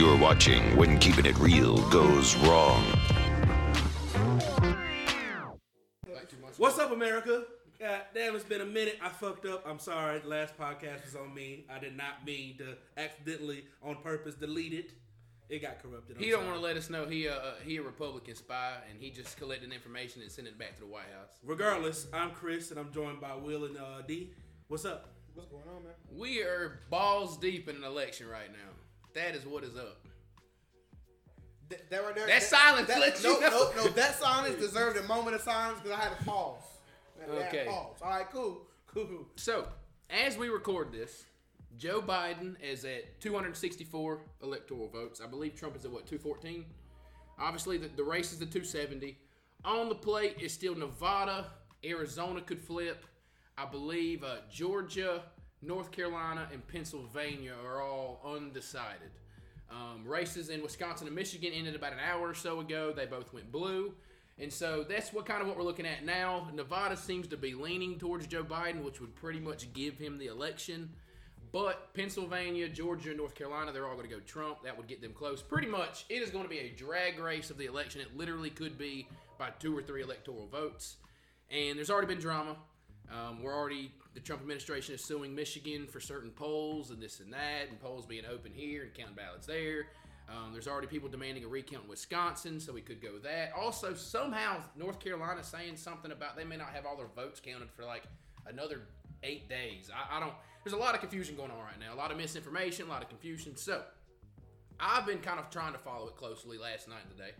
You're watching When Keeping It Real Goes Wrong. What's up, America? God damn, it's been a minute. I fucked up. I'm sorry. The last podcast was on me. I did not mean to accidentally, on purpose, delete it. It got corrupted. I'm He don't sorry. want to let us know he uh, uh, he a Republican spy and he just collecting information and sending it back to the White House. Regardless, I'm Chris, and I'm joined by Will and uh, D. What's up? What's going on, man? We are balls deep in an election right now. That is what is up. Th- that right there. That silence That, lets no, you know. no, no. That silence deserved a moment of silence because I had to pause. I had to Okay. Pause. All right, cool, cool. So, as we record this, Joe Biden is at 264 electoral votes. I believe Trump is at what 214. Obviously, the, the race is the 270. On the plate is still Nevada, Arizona could flip. I believe uh, Georgia, North Carolina, and Pennsylvania are all undecided. Um, races in Wisconsin and Michigan ended about an hour or so ago. They both went blue. And so that's what kind of what we're looking at now. Nevada seems to be leaning towards Joe Biden, which would pretty much give him the election. But Pennsylvania, Georgia, North Carolina, they're all going to go Trump. That would get them close. Pretty much, it is going to be a drag race of the election. It literally could be by two or three electoral votes. And there's already been drama. Um, we're already, the Trump administration is suing Michigan for certain polls and this and that, and polls being open here and counting ballots there. Um, there's already people demanding a recount in Wisconsin, so we could go that. Also, somehow North Carolina saying something about they may not have all their votes counted for like another eight days. I, I don't. There's a lot of confusion going on right now. A lot of misinformation, a lot of confusion. So, I've been kind of trying to follow it closely last night and today.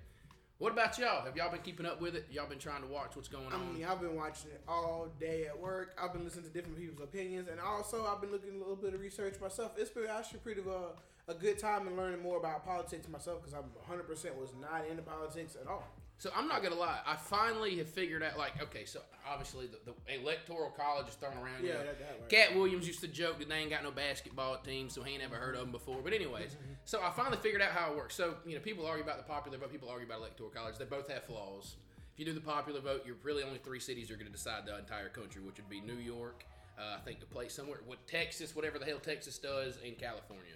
What about y'all? Have y'all been keeping up with it? Y'all been trying to watch what's going on? I mean, I've been watching it all day at work. I've been listening to different people's opinions, and also I've been looking a little bit of research myself. It's been actually pretty uh, a good time in learning more about politics myself because I'm 100 percent was not into politics at all. So I'm not gonna lie. I finally have figured out. Like, okay, so obviously the, the electoral college is thrown around. you Yeah, know. that- that right. Katt Williams used to joke that they ain't got no basketball team, so he ain't ever heard of them before. But anyways, so I finally figured out how it works. So you know, people argue about the popular vote. People argue about electoral college. They both have flaws. If you do the popular vote, you're really only three cities are going to decide the entire country, which would be New York, uh, I think the place somewhere, what Texas, whatever the hell Texas does, and California.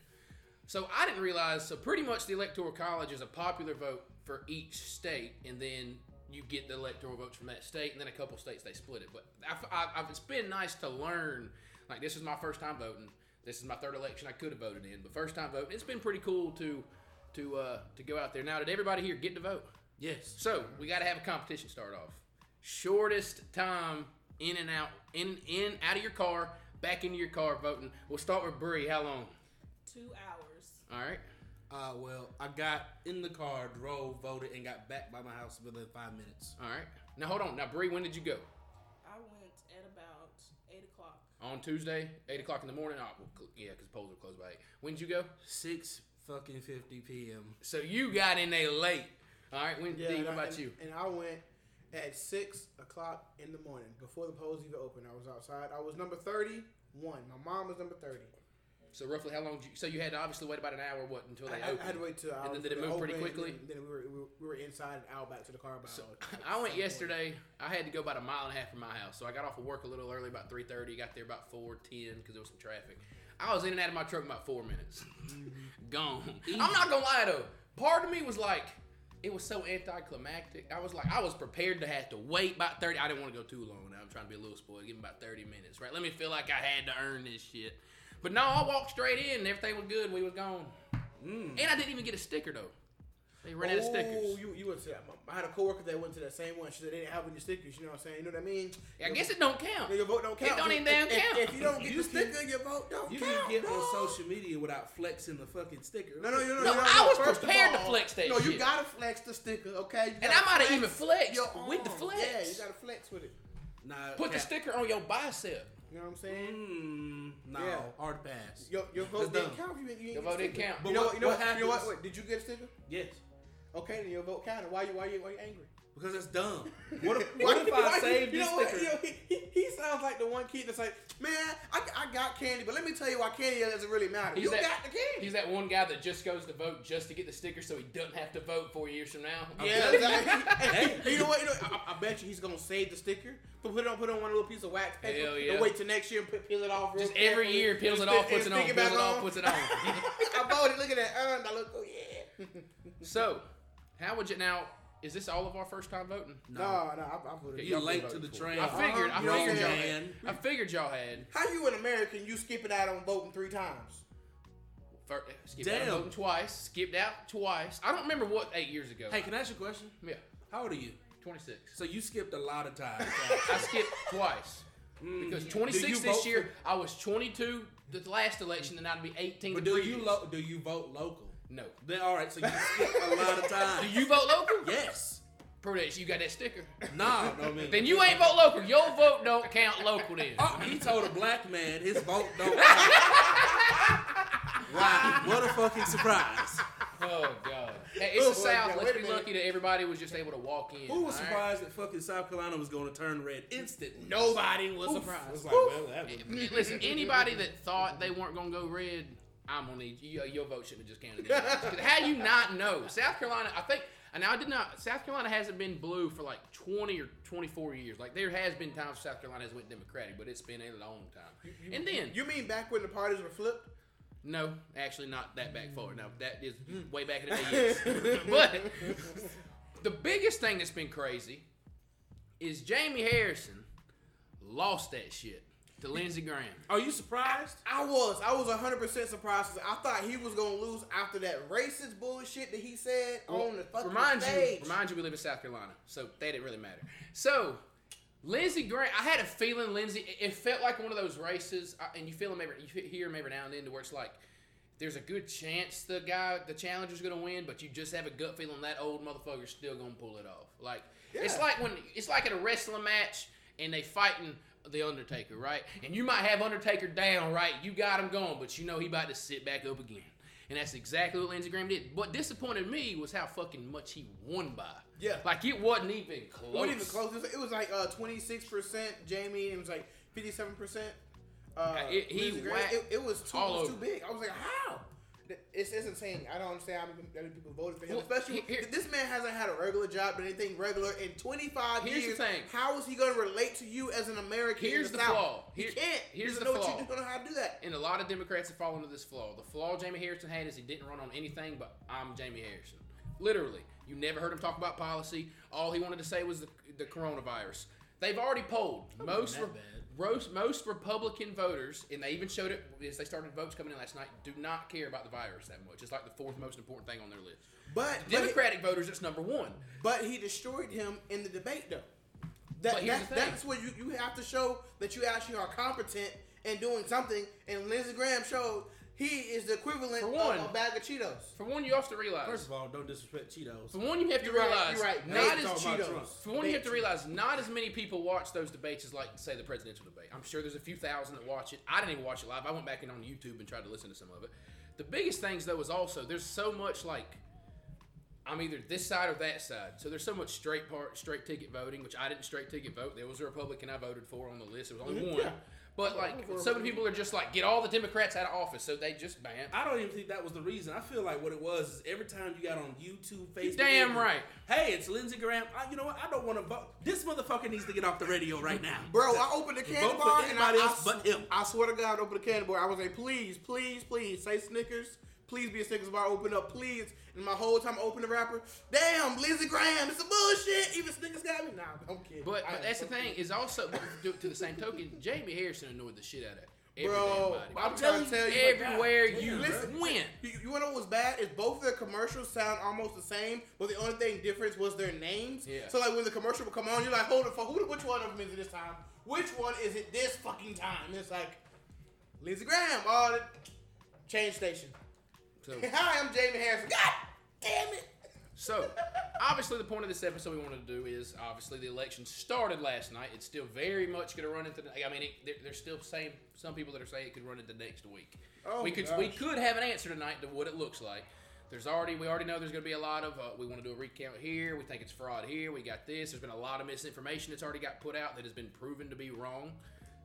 So I didn't realize. So pretty much the electoral college is a popular vote for each state, and then you get the electoral votes from that state, and then a couple states they split it. But I've, I've, it's been nice to learn. Like this is my first time voting. This is my third election I could have voted in, but first time voting. It's been pretty cool to to uh, to go out there. Now, did everybody here get to vote? Yes. So we got to have a competition start off. Shortest time in and out, in in out of your car, back into your car voting. We'll start with Bree. How long? two hours. All right. Uh, well, I got in the car, drove, voted, and got back by my house within five minutes. All right. Now hold on. Now Bree, when did you go? I went at about eight o'clock. On Tuesday, eight o'clock in the morning. Oh, well, cl- yeah, because polls are closed by eight. When did you go? Six fucking fifty p.m. So you got in there late. All right. When? D, and what I- about and- you? And I went at six o'clock in the morning before the polls even opened. I was outside. I was number thirty-one. My mom was number thirty. So roughly how long? Did you, so you had to obviously wait about an hour. What until they I, opened? I had to wait till I And then did it move pretty quickly? and Then we were, we were we were inside and out back to the car. About I went yesterday. I had to go about a mile and a half from my house, so I got off of work a little early, about three thirty. Got there about four ten because there was some traffic. I was in and out of my truck in about four minutes. Mm-hmm. Gone. I'm not gonna lie though. Part of me was like, it was so anticlimactic. I was like, I was prepared to have to wait about thirty. I didn't want to go too long. Now I'm trying to be a little spoiled. Give me about thirty minutes, right? Let me feel like I had to earn this shit. But no, I walked straight in. and Everything was good. We was gone. Mm. And I didn't even get a sticker though. They ran out of oh, stickers. Oh, you you went to that. I had a coworker that went to that same one. She said they didn't have any stickers. You know what I'm saying? You know what I mean? I guess it don't count. Your vote don't count. It don't If- even damn if, if- count. If, you don't get You the can- sticker, your vote don't You count. You can get on social media without flexing the fucking sticker. No, no, no, no. No, no, I was First prepared to flex that No, you shit. gotta flex the sticker, okay? And I might have even flexed with the flex. Yeah, you gotta flex with it. Nah, Put the sticker on your bicep. You know what I'm saying? Mm, no, Yeah. hard pass. Your, your vote didn't dumb. count. You, you ain't Your get vote the didn't count. But You know what- what? You know what what? You know what? Wait, did you get a sticker? Yes, Okay, then your vote counted. Why you why you why you angry? Because that's dumb. What if, what if I save saved you this know what? sticker? Yo, he, he, he sounds like the one kid that's like, man, I, I got candy, but let me tell you why candy doesn't really matter. He's you that, got the candy. He's that one guy that just goes to vote just to get the sticker so he doesn't have to vote four years from now. I'm Yeah, telling you. exactly. hey, you know what? You know, I, I bet you he's gonna save the sticker, but put it on, put it on one little piece of wax paper, Hell yeah. and wait till next year and put, peel it off. real Just every year, peels it off, puts it and on, stick peels it off, puts it on. I voted. Look at that. Uh, and I look. Oh yeah. So, how would you now? Is this all of our first time voting? No, no, I, I voted. Okay, You're late to the train. I figured. I Uh-huh. You know what I'm figured y'all saying? had. I figured y'all had. How you an American? You skipping out on voting three times? Fir- Skipped out Damn. voting twice. Skipped out twice. I don't remember what eight years ago. Hey, can I ask you a question? yeah, How old are you? 26. So you skipped a lot of times. I skipped twice. Because 26 this vote year, I was 22 the last election, and I'd be 18. but the do previous. you lo- do you vote local? No. Then all right, so you skipped a lot of times. Do you vote local? Yes. Prudence, you got that sticker. Nah, no man. Then you ain't vote local. Your vote don't count local then. Oh, he told a black man his vote don't count. wow, what a fucking surprise. Oh god. Hey, it's oh, the Oh, South. yeah, Let's wait be lucky that everybody was just able to walk in. Who was all right? surprised that fucking South Carolina was going to turn red instantly? Nobody was Oof. surprised. Was like, well, that was Listen, anybody that thought they weren't gonna go red, I'm gonna need you. Your vote shouldn't have just counted. How you not know? South Carolina, I think. And I did not. South Carolina hasn't been blue for like 20 or 24 years. Like there has been times South Carolina has went Democratic, but it's been a long time. and then You mean back when the parties were flipped? No, actually not that back forward. No, that is hmm. way back in the day. Yes. but the biggest thing that's been crazy is Jamie Harrison lost that shit to Lindsey Graham. Are you surprised? I was. I was 100% surprised. 'cause I thought he was going to lose after that racist bullshit that he said on the fucking remind stage. you, remind you, we live in South Carolina, so that didn't really matter. So. Lindsey Graham, I had a feeling Lindsey. It it felt like one of those races, uh, and you feel him every, you hear him every now and then, to where it's like, there's a good chance the guy, the challenger's gonna win, but you just have a gut feeling that old motherfucker's still gonna pull it off. Like it's like when it's like at a wrestling match and they fighting the Undertaker, right? And you might have Undertaker down, right? You got him going, but you know he about to sit back up again. And that's exactly what Lindsey Graham did. What disappointed me was how fucking much he won by. Yeah. Like it wasn't even close. It wasn't even close. It was, it was like uh, 26% Jamie, and it was like 57%. Uh, it- he whacked it, it was too, it was too big. I was like, how? It's, it's insane. I don't understand how many- people voted for him. Well, Especially here- here- this man hasn't had a regular job, but anything regular in 25 Here's the years. thing. How is he going to relate to you as an American? Here's the, the South? flaw. He can't. here's he the doesn't know flaw. what you don't know how to do that. and a lot of Democrats have fallen into this flaw. The flaw Jamie Harrison had is he didn't run on anything but I'm Jamie Harrison. Literally, you never heard him talk about policy. All he wanted to say was the, the coronavirus. They've already polled most that re- bad. Most most Republican voters, and they even showed it as they started votes coming in last night. Do not care about the virus that much. It's like the fourth most important thing on their list. But but, Democratic voters, it's number one. but he destroyed him in the debate, though. That, But that- that's where you, you have to show that you actually are competent in doing something. And Lindsey Graham showed he is the equivalent For of one- a bag of Cheetos. For one, you have to realize. First of all, don't disrespect Cheetos. for one, you have to You're right, realize. you're right. Not as Cheetos. Trump. For one, you have to Baked realize not as many people watch those debates as like say the presidential debate. I'm sure there's a few thousand that watch it. I didn't even watch it live. I went back in on YouTube and tried to listen to some of it. The biggest things though is also there's so much like I'm either this side or that side. So there's so much straight part straight ticket voting, which I didn't straight ticket vote. There was a Republican I voted for on the list. There was only mm-hmm. one. yeah. But like so many people are just like get all the Democrats out of office, so they just ban. I don't even think that was the reason. I feel like what it was is every time you got on YouTube, Facebook, damn anything, right. Hey, it's Lindsey Graham. I, you know what? I don't want to vote. This motherfucker needs to get off the radio right now, Bro, I opened the candy for bar and I, anybody I, but him. I swear to God, I opened the candy bar. I was like, please, please, please, say Snickers. Please be a Snickers bar. Open up, please. And my whole time I open the wrapper, damn, Lindsey Graham, it's a bullshit. Even Snickers got me. Nah, I'm kidding. But, but that's the thing kidding. is also to, to the same token, Jamie Harrison annoyed the shit out of every Bro. I'm trying to tell you, everywhere God, you listen, went. You, you wanna know what's bad? Is both of their commercials sound almost the same, but the only thing difference was their names. Yeah. So like when the commercial would come on, you're like, hold it for who? Which one of them is it this time? Which one is it this fucking time? And it's like Lindsey Graham. Oh, the change station. So, Hi, I'm Jamie Harrison. God damn it. so obviously, the point of this episode we wanted to do is obviously the election started last night. It's still very much going to run into. The, I mean, it, there, there's still saying some people that are saying it could run into next week. Oh, we could we could have an answer tonight to what it looks like. There's already we already know there's going to be a lot of uh, we want to do a recount here. We think it's fraud here. We got this. There's been a lot of misinformation that's already got put out that has been proven to be wrong.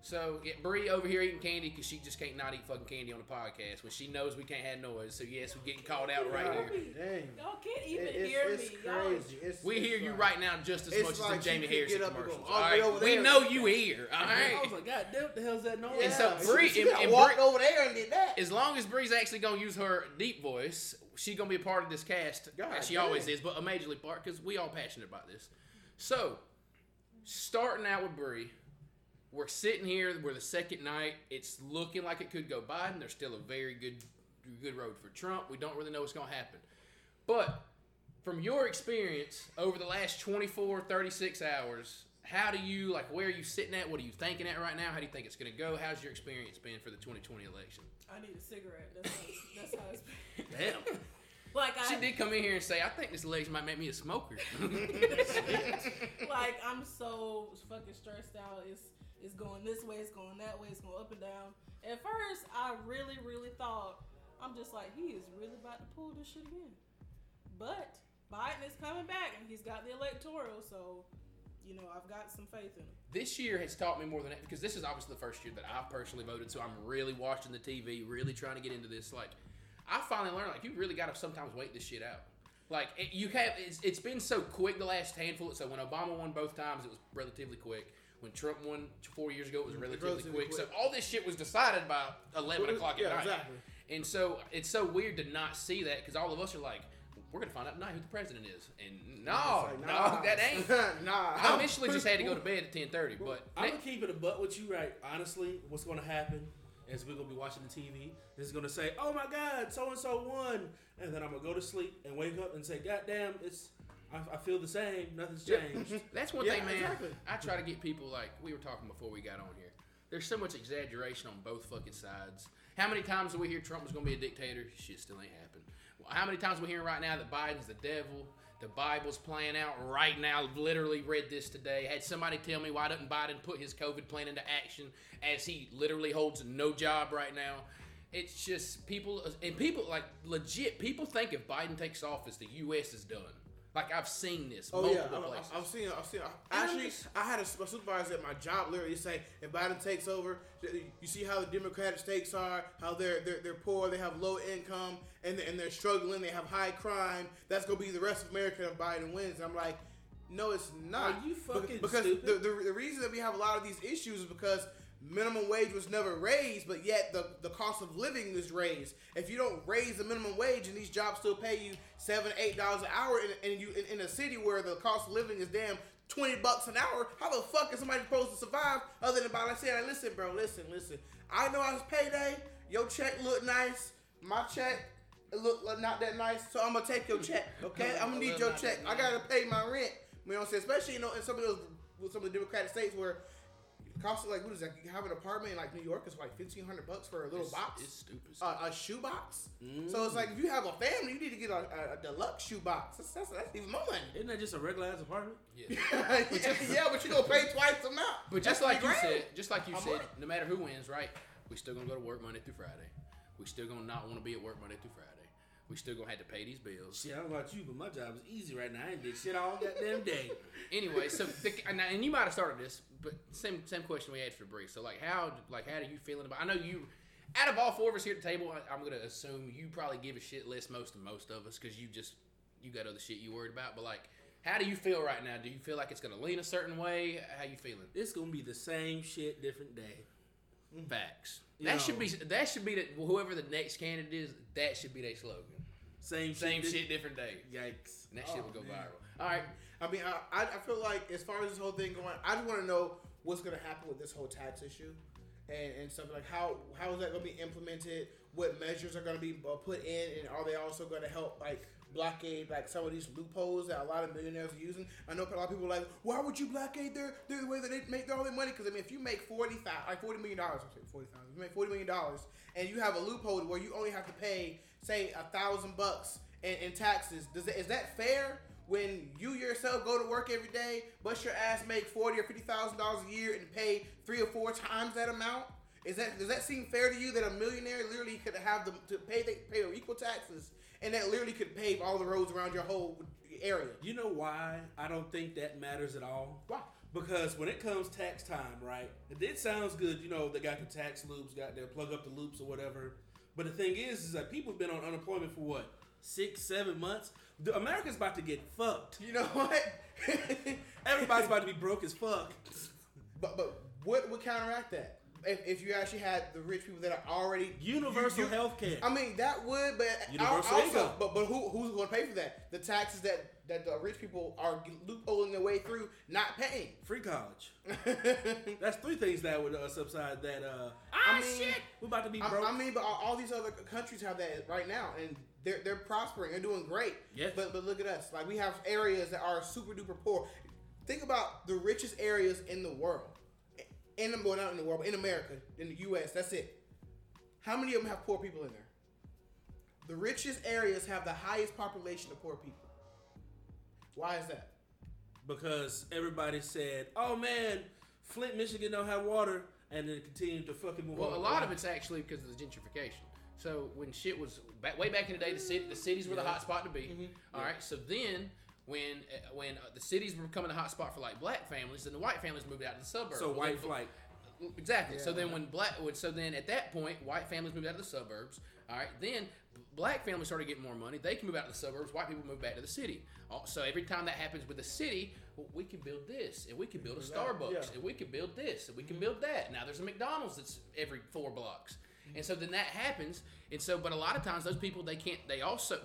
So yeah, Bree over here eating candy because she just can't not eat fucking candy on the podcast when she knows we can't have noise. So yes, we're getting called out right here. Dang. Y'all can't even It- it's, hear it's me. Y'all crazy. It's, We it's hear you like- right now just as It's much as like the Jamie you could Harrison get up and go commercials. Oh, all All the way right, over we there. know you here. All I right. was like, God damn, what the hell's that noise? And so Yeah, Bree- she, she and- and walked Bree- over there and did that. As long as Bree's actually gonna use her deep voice, she gonna be a part of this cast. God as she damn. always is, but a majorly part because we all passionate about this. So, starting out with Bree, we're sitting here. We're the second night. It's looking like it could go Biden. There's still a very good, good road for Trump. We don't really know what's gonna happen, but from your experience over the last 24, 36 hours. How do you like? Where are you sitting at? What are you thinking at right now? How do you think it's going to go? How's your experience been for the 2020 election? I need a cigarette. That's how that's how it's been. Damn. Like I She did come in here and say, "I think this election might make me a smoker." like I'm so fucking stressed out. It's it's going this way, it's going that way, it's going up and down. At first, I really, really thought I'm just like he is really about to pull this shit again. But Biden is coming back, and he's got the electoral, so you know I've got some faith in him. this year has taught me more than that because this is obviously the first year that I've personally voted, so I'm really watching the TV, really trying to get into this. Like, I finally learned like you really got to sometimes wait this shit out. Like it, you have, it's, it's been so quick the last handful. So when Obama won both times, it was relatively quick. When Trump won four years ago, it was relatively, relatively quick. So all this shit was decided by eleven o'clock at yeah, night. exactly. And so it's so weird to not see that because all of us are like, we're gonna find out tonight who the president is, and no, It's like, no, that ain't. nah. I initially just had to go to bed at ten thirty, but I'm gonna keep it a butt with you, right? Honestly, what's gonna happen is we're gonna be watching the TV. This is gonna say, "Oh my God, so and so won," and then I'm gonna go to sleep and wake up and say, "God damn, it's I, I feel the same. Nothing's changed." That's one Yeah, thing, man. exactly. I try to get people like we were talking before we got on here. There's so much exaggeration on both fucking sides. How many times do we hear Trump was going to be a dictator? Shit still ain't happened. Well, how many times are we hearing right now that Biden's the devil? The Bible's playing out right now. Literally read this today. Had somebody tell me why doesn't Biden put his COVID plan into action as he literally holds no job right now. It's just people and people like legit people think if Biden takes office, the U.S. is done. Like I've seen this Oh multiple yeah, I- places. I, I've seen. I've seen. I, actually, just- I had a supervisor at my job literally say, if Biden takes over, you see how the Democratic states are, how they're they're, they're poor, they have low income, and they're, and they're struggling, they have high crime. That's gonna be the rest of America if Biden wins. And I'm like, no, it's not. Are you fucking because stupid? The, the the reason that we have a lot of these issues is because minimum wage was never raised, but yet the, the cost of living is raised. If you don't raise the minimum wage and these jobs still pay you seven, eight dollars an hour, and, and you in, in a city where the cost of living is damn twenty bucks an hour, how the fuck is somebody supposed to survive other than by like saying, "Listen, bro, listen, listen. I know I was payday. Your check looked nice. My check." It look not that nice, so I'm gonna take your check, okay? I'm gonna need your check. I gotta pay my rent. You know what I'm saying? Especially you know in some of those with some of the Democratic states where it costs like what is that? You have an apartment in like New York, it's like fifteen hundred bucks for a little It's- box, It's stupid. uh, a shoe box. So it's like if you have a family, you need to get a, a, a deluxe shoe box. That's, that's, that's even more money. Isn't that just a regular ass apartment? yeah. yeah, but you gonna pay twice the amount. But just That's like you grand. said, just like you I'm said, right. no matter who wins, right? We still gonna go to work Monday through Friday. We still gonna not want to be at work Monday through Friday. We still gonna have to pay these bills. Shit, I don't know about you, but my job is easy right now. I ain't did shit all goddamn day. Anyway, so the, and, and you might have started this, but same same question we had for Bree. So like, how like how are you feeling about? I know you. Out of all four of us here at the table, I, I'm gonna assume you probably give a shit less most of most of us because you just you got other shit you worried about. But like, how do you feel right now? Do you feel like it's gonna lean a certain way? How you feeling? It's gonna be the same shit, different day. Facts. You That know. should be that should be the, whoever the next candidate is. That should be their slogan. Same, Same shit. shit, different day. Yikes. And that shit will go man. viral. All right. I mean, I, I feel like as far as this whole thing going, I just want to know what's going to happen with this whole tax issue, and and stuff like how how is that going to be implemented? What measures are going to be uh, put in, and are they also going to help like blockade like some of these loopholes that a lot of millionaires are using? I know a lot of people are like, why would you blockade their their way that they make all their money? Because I mean, if you make forty thousand, like forty million dollars, forty thousand, you make forty million dollars, and you have a loophole where you only have to pay say a thousand bucks in, in taxes, does that, is that fair? when you yourself go to work every day, bust your ass, make forty or fifty thousand dollars a year, and pay three or four times that amount? Is that does that seem fair to you that a millionaire literally could have them to pay they pay equal taxes, and that literally could pave all the roads around your whole area? You know why I don't think that matters at all? Why? Because when it comes tax time, right? It, it sounds good, you know, they got the tax loops, got their plug up the loops or whatever. But the thing is, is that people have been on unemployment for what? Six, seven months? The, America's about to get fucked. You know what? Everybody's about to be broke as fuck. But but what would counteract that? If, if you actually had the rich people that are already Universal you- you- health care. I mean that would, but Universal also, income. but but who who's going to pay for that? The taxes that that the rich people are loopholing their way through, not paying. Free college. That's three things that would uh, subside that. Uh, I I mean- mean, we're about to be I. I mean, but all, all these other countries have that right now, and they're they're prospering. They're doing great. Yes. But but look at us. Like we have areas that are super duper poor. Think about the richest areas in the world. In the well, not in the world, but in America, in the U.S. That's it. How many of them have poor people in there? The richest areas have the highest population of poor people. Why is that? because everybody said, "Oh man, Flint, Michigan don't have water," and then continued to fucking move Well, on. a lot of it's actually because of the gentrification. So when shit was back, way back in the day, the city, the cities were the hot spot to be. Mm-hmm. All right. So then when uh, when uh, the cities were becoming a hot spot for like black families, then the white families moved out to the suburbs. so white flight. Exactly. So then when black, so then at that point, white families moved out to the suburbs. All right. Then black families started getting more money. They can move out to the suburbs. White people move back to the city. So every time that happens with the city, well, we can build this, and we can build a Starbucks, Yeah. and we can build this, and we can build that. Now there's a McDonald's that's every four blocks, and so then that happens. And so, but a lot of times those people they can't. They also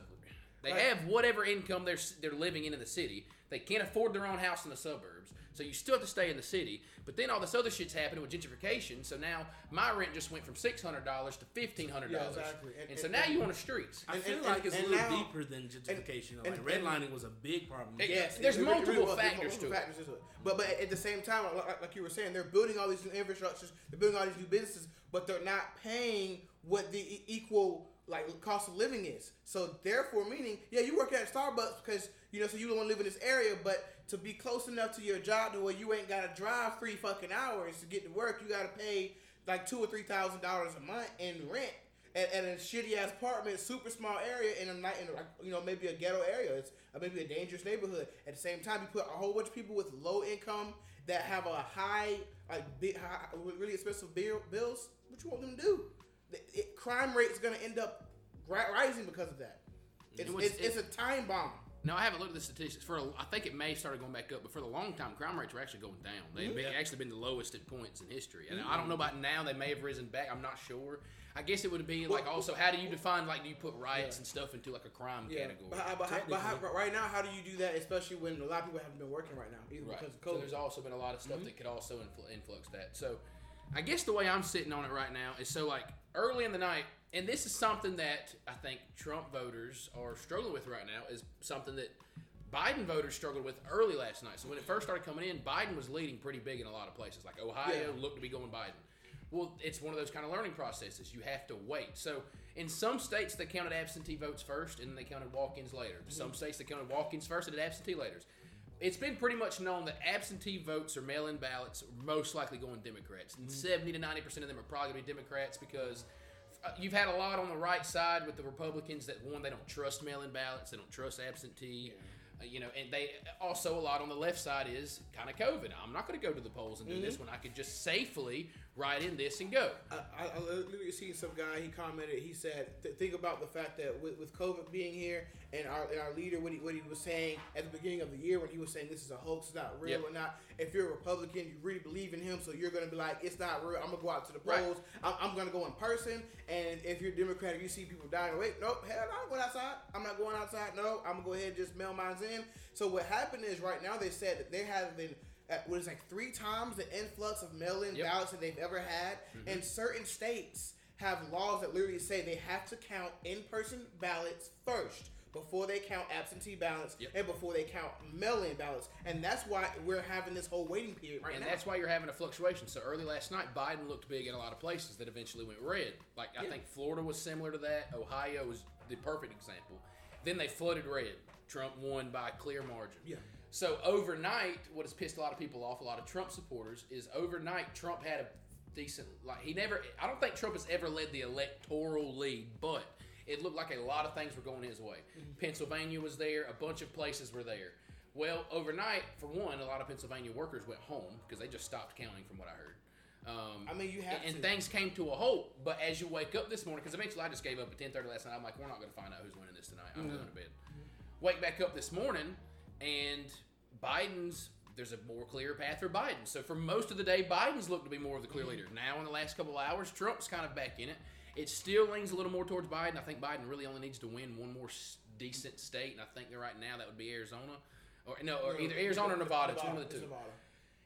they Right. have whatever income they're they're living in in the city. They can't afford their own house in the suburbs, so you still have to stay in the city. But then all this other shit's happening with gentrification. So now my rent just went from six hundred dollars to fifteen hundred dollars, Yeah, exactly. and, And- so and- now you on the streets. I feel and- like it's a little now- deeper than gentrification. and- like redlining was a big problem. It- Yes, There's it really- multiple really factors multiple to factors to it. But but at the same time, like, like you were saying, they're building all these new infrastructures, they're building all these new businesses, but they're not paying what the e- equal like cost of living is. So therefore, meaning, yeah, you work at Starbucks because you know, so you don't want to live in this area, but to be close enough to your job to where you ain't got to drive three fucking hours to get to work, you got to pay like two or three thousand dollars a month in rent. At, at a shitty ass apartment, super small area in a night, in you know, maybe a ghetto area. It's uh, maybe a dangerous neighborhood. At the same time, you put a whole bunch of people with low income that have a high, like, big, high, really expensive bill, bills. What you want them to do? The, it, crime rate is going to end up rising because of that. It's, was- it's, it's a time bomb. Now I haven't looked at the statistics for. A, I think it may started going back up, but for the long time, crime rates were actually going down. They've Mm-hmm. been, actually been the lowest at points in history. And I don't know about now. They may have risen back. I'm not sure. I guess it would be like also how do you define like do you put riots and stuff into like a crime category? But, how- but, how- but how, right now, how do you do that? Especially when a lot of people haven't been working right now, either Right. because of So COVID. there's also been a lot of stuff that could also influ- influx that. So I guess the way I'm sitting on it right now is so like early in the night, and this is something that I think Trump voters are struggling with right now is something that Biden voters struggled with early last night. So when it first started coming in, Biden was leading pretty big in a lot of places. Like Ohio Yeah. looked to be going Biden. Well, it's one of those kind of learning processes. You have to wait. So in some states, they counted absentee votes first, and then they counted walk-ins later. Some mm-hmm. states they counted walk-ins first and absentee later. It's been pretty much known that absentee votes or mail-in ballots are most likely going Democrats, and seventy to ninety percent of them are probably going to be Democrats because uh, you've had a lot on the right side with the Republicans that one they don't trust mail-in ballots, they don't trust absentee. Uh, you know, and they also a lot on the left side is kind of COVID. I'm not going to go to the polls and do this when I could just safely write in this and go. I, I, I literally seen some guy. He commented. He said, th- "Think about the fact that with, with COVID being here, and our, and our leader, what he, what he was saying at the beginning of the year, when he was saying this is a hoax, it's not real, Yep. or not. If you're a Republican, you really believe in him, so you're gonna be like, it's not real. I'm gonna go out to the Right. polls. I'm, I'm gonna go in person. And if you're Democrat, you see people dying. Wait, nope, hell, I'm going outside. I'm not going outside. No, I'm gonna go ahead and just mail mine in. So what happened is right now they said that they have been. At, what is like three times the influx of mail-in Yep. ballots that they've ever had, mm-hmm. and certain states have laws that literally say they have to count in-person ballots first before they count absentee ballots Yep. and before they count mail-in ballots, and that's why we're having this whole waiting period right and now. that's why you're having a fluctuation. So early last night, Biden looked big in a lot of places that eventually went red. Like I think Florida was similar to that. Ohio was the perfect example. Then they flooded red. Trump won by a clear margin. Yeah. So overnight, what has pissed a lot of people off, a lot of Trump supporters, is overnight Trump had a decent like he never. I don't think Trump has ever led the electoral lead, but it looked like a lot of things were going his way. Pennsylvania was there. A bunch of places were there. Well, overnight, for one, a lot of Pennsylvania workers went home because they just stopped counting, from what I heard. Um, I mean, you have and, and things came to a halt. But as you wake up this morning, because eventually I just gave up at ten thirty last night. I'm like, we're not going to find out who's winning this tonight. I'm going to bed. Wake back up this morning, and Biden's there's a more clear path for Biden. So for most of the day, Biden's looked to be more of the clear leader. Now in the last couple of hours, Trump's kind of back in it. It still leans a little more towards Biden. I think Biden really only needs to win one more s- decent state, and I think that right now that would be Arizona, or no, or either Arizona or Nevada. It's one of the two.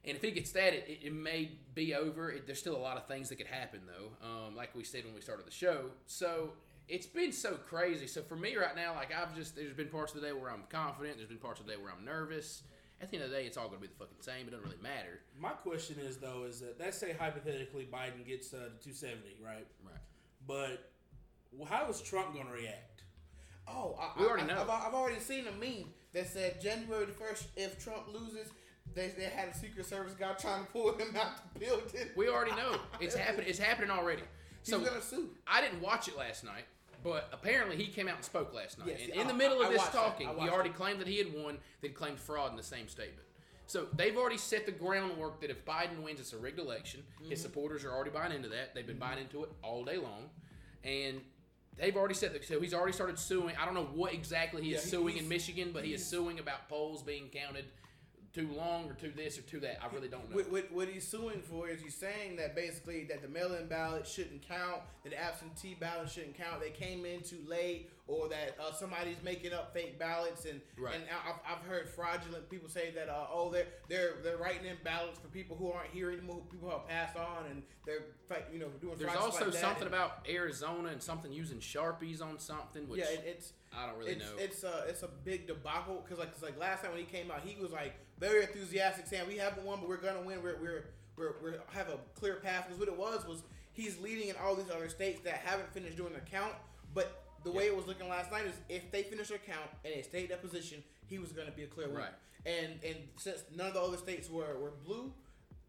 And if he gets that, it, it, it may be over. It, there's still a lot of things that could happen, though, um, like we said when we started the show. So it's been so crazy. So for me right now, like I've just, there's been parts of the day where I'm confident. There's been parts of the day where I'm nervous. At the end of the day, it's all going to be the fucking same. It doesn't really matter. My question is though, is that let's say hypothetically Biden gets uh, to 270, right? Right. But how is Trump going to react? Oh, I, we already I, know. I've, I've already seen a meme that said January the first, if Trump loses, they, they had a Secret Service guy trying to pull him out the building. We already know it's happening. It's happening already. He's So gonna sue. I didn't watch it last night, but apparently he came out and spoke last night. Yes, and I- in the middle of I this talking, he already it. claimed that he had won, then claimed fraud in the same statement. So they've already set the groundwork that if Biden wins, it's a rigged election. Mm-hmm. His supporters are already buying into that. They've been buying into it all day long, and they've already said that. So he's already started suing. I don't know what exactly he is he- suing in Michigan, but he is suing about polls being counted too long or too this or too that. I really don't know. What, what, what he's suing for is he's saying that basically that the mail-in ballot shouldn't count, that the absentee ballot shouldn't count. They came in too late, or that uh, somebody's making up fake ballots. And Right. and I've, I've heard fraudulent people say that uh, oh they're they're they're writing in ballots for people who aren't here anymore, people who have passed on, and they're you know doing. There's also like that. something And- about Arizona and something using sharpies on something, which yeah, it, it's I don't really it's, know. It's a it's a big debacle because like 'cause, like last time when he came out, he was like very enthusiastic, saying we haven't won, but we're gonna win. We're we're we're, we're have a clear path. Because what it was was he's leading in all these other states that haven't finished doing their count, but the way it was looking last night is if they finish their count and they stayed that position, he was gonna be a clear winner. Right. And and since none of the other states were were blue,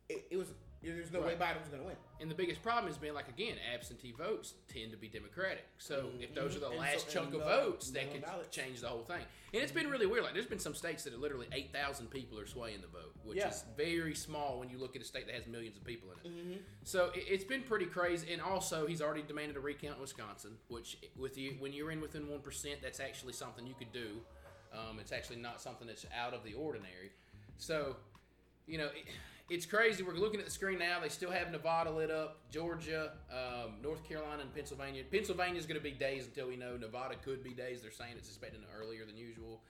it, it was there's no way Right. Biden was gonna win. And the biggest problem has been like again, absentee votes tend to be Democratic. So if those are the Mm-hmm. And last so- chunk of votes, that could ballots. change the whole thing. And it's been really weird. Like there's been some states that are literally eight thousand people are swaying the vote, which Yeah. is very small when you look at a state that has millions of people in it. Mm-hmm. So it, it's been pretty crazy. And also, he's already demanded a recount in Wisconsin, which with you when you're in within one percent, that's actually something you could do. Um, it's actually not something that's out of the ordinary. So you know, it, it's crazy. We're looking at the screen now. They still have Nevada lit up, Georgia, um, North Carolina, and Pennsylvania. Pennsylvania is going to be days until we know. Nevada could be days. They're saying it's expecting earlier than usual.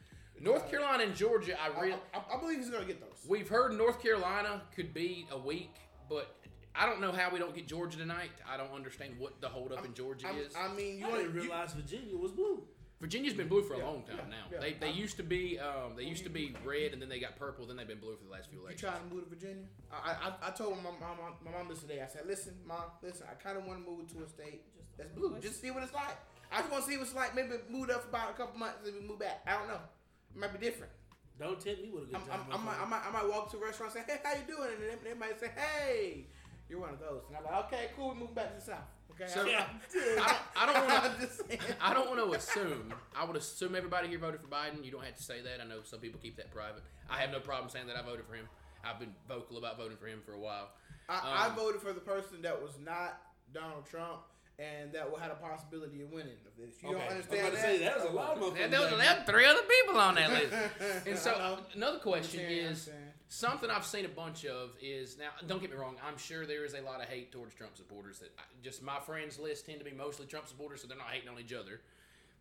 North Carolina and Georgia, I I, really, I, I believe he's gonna get those. we've heard North Carolina could be a week, but I don't know how we don't get Georgia tonight. I don't understand what the holdup in Georgia I'm- is. I mean, you I didn't to realize Virginia was blue. Virginia's been blue for a Yeah, long time yeah, now. yeah. They, they I'm- used to be um, they used to be red and then they got purple. Then they've been blue for the last few You trying to move to Virginia? I I, I told my mom, my mom this today. I said, listen, mom, listen. I kind of want to move to a state that's blue. Just see what it's like. I just want to see what it's like. Maybe move up for about a couple months and we move back. I don't know. It might be different. Don't tempt me with a good I'm, time. I'm, I, might, I, might, I might walk to a restaurant and say, hey, how you doing? And they, they might say, hey, you're one of those. And I'm like, okay, cool. We move back to the south. So- I'm- I don't, I don't want to. I'm just saying. I don't want to assume. I would assume everybody here voted for Biden. You don't have to say that. I know some people keep that private. I have no problem saying that I voted for him. I've been vocal about voting for him for a while. I, Um, I voted for the person that was not Donald Trump and that had a possibility of winning. If you Okay. don't I was understand about to that, say, that was a lot of motherfuckers. And there was, out were three other people on that list. And so another question Understand, is understand. something I've seen a bunch of is now. Don't get me wrong. I'm sure there is a lot of hate towards Trump supporters. That I, just my friends list tend to be mostly Trump supporters, so they're not hating on each other.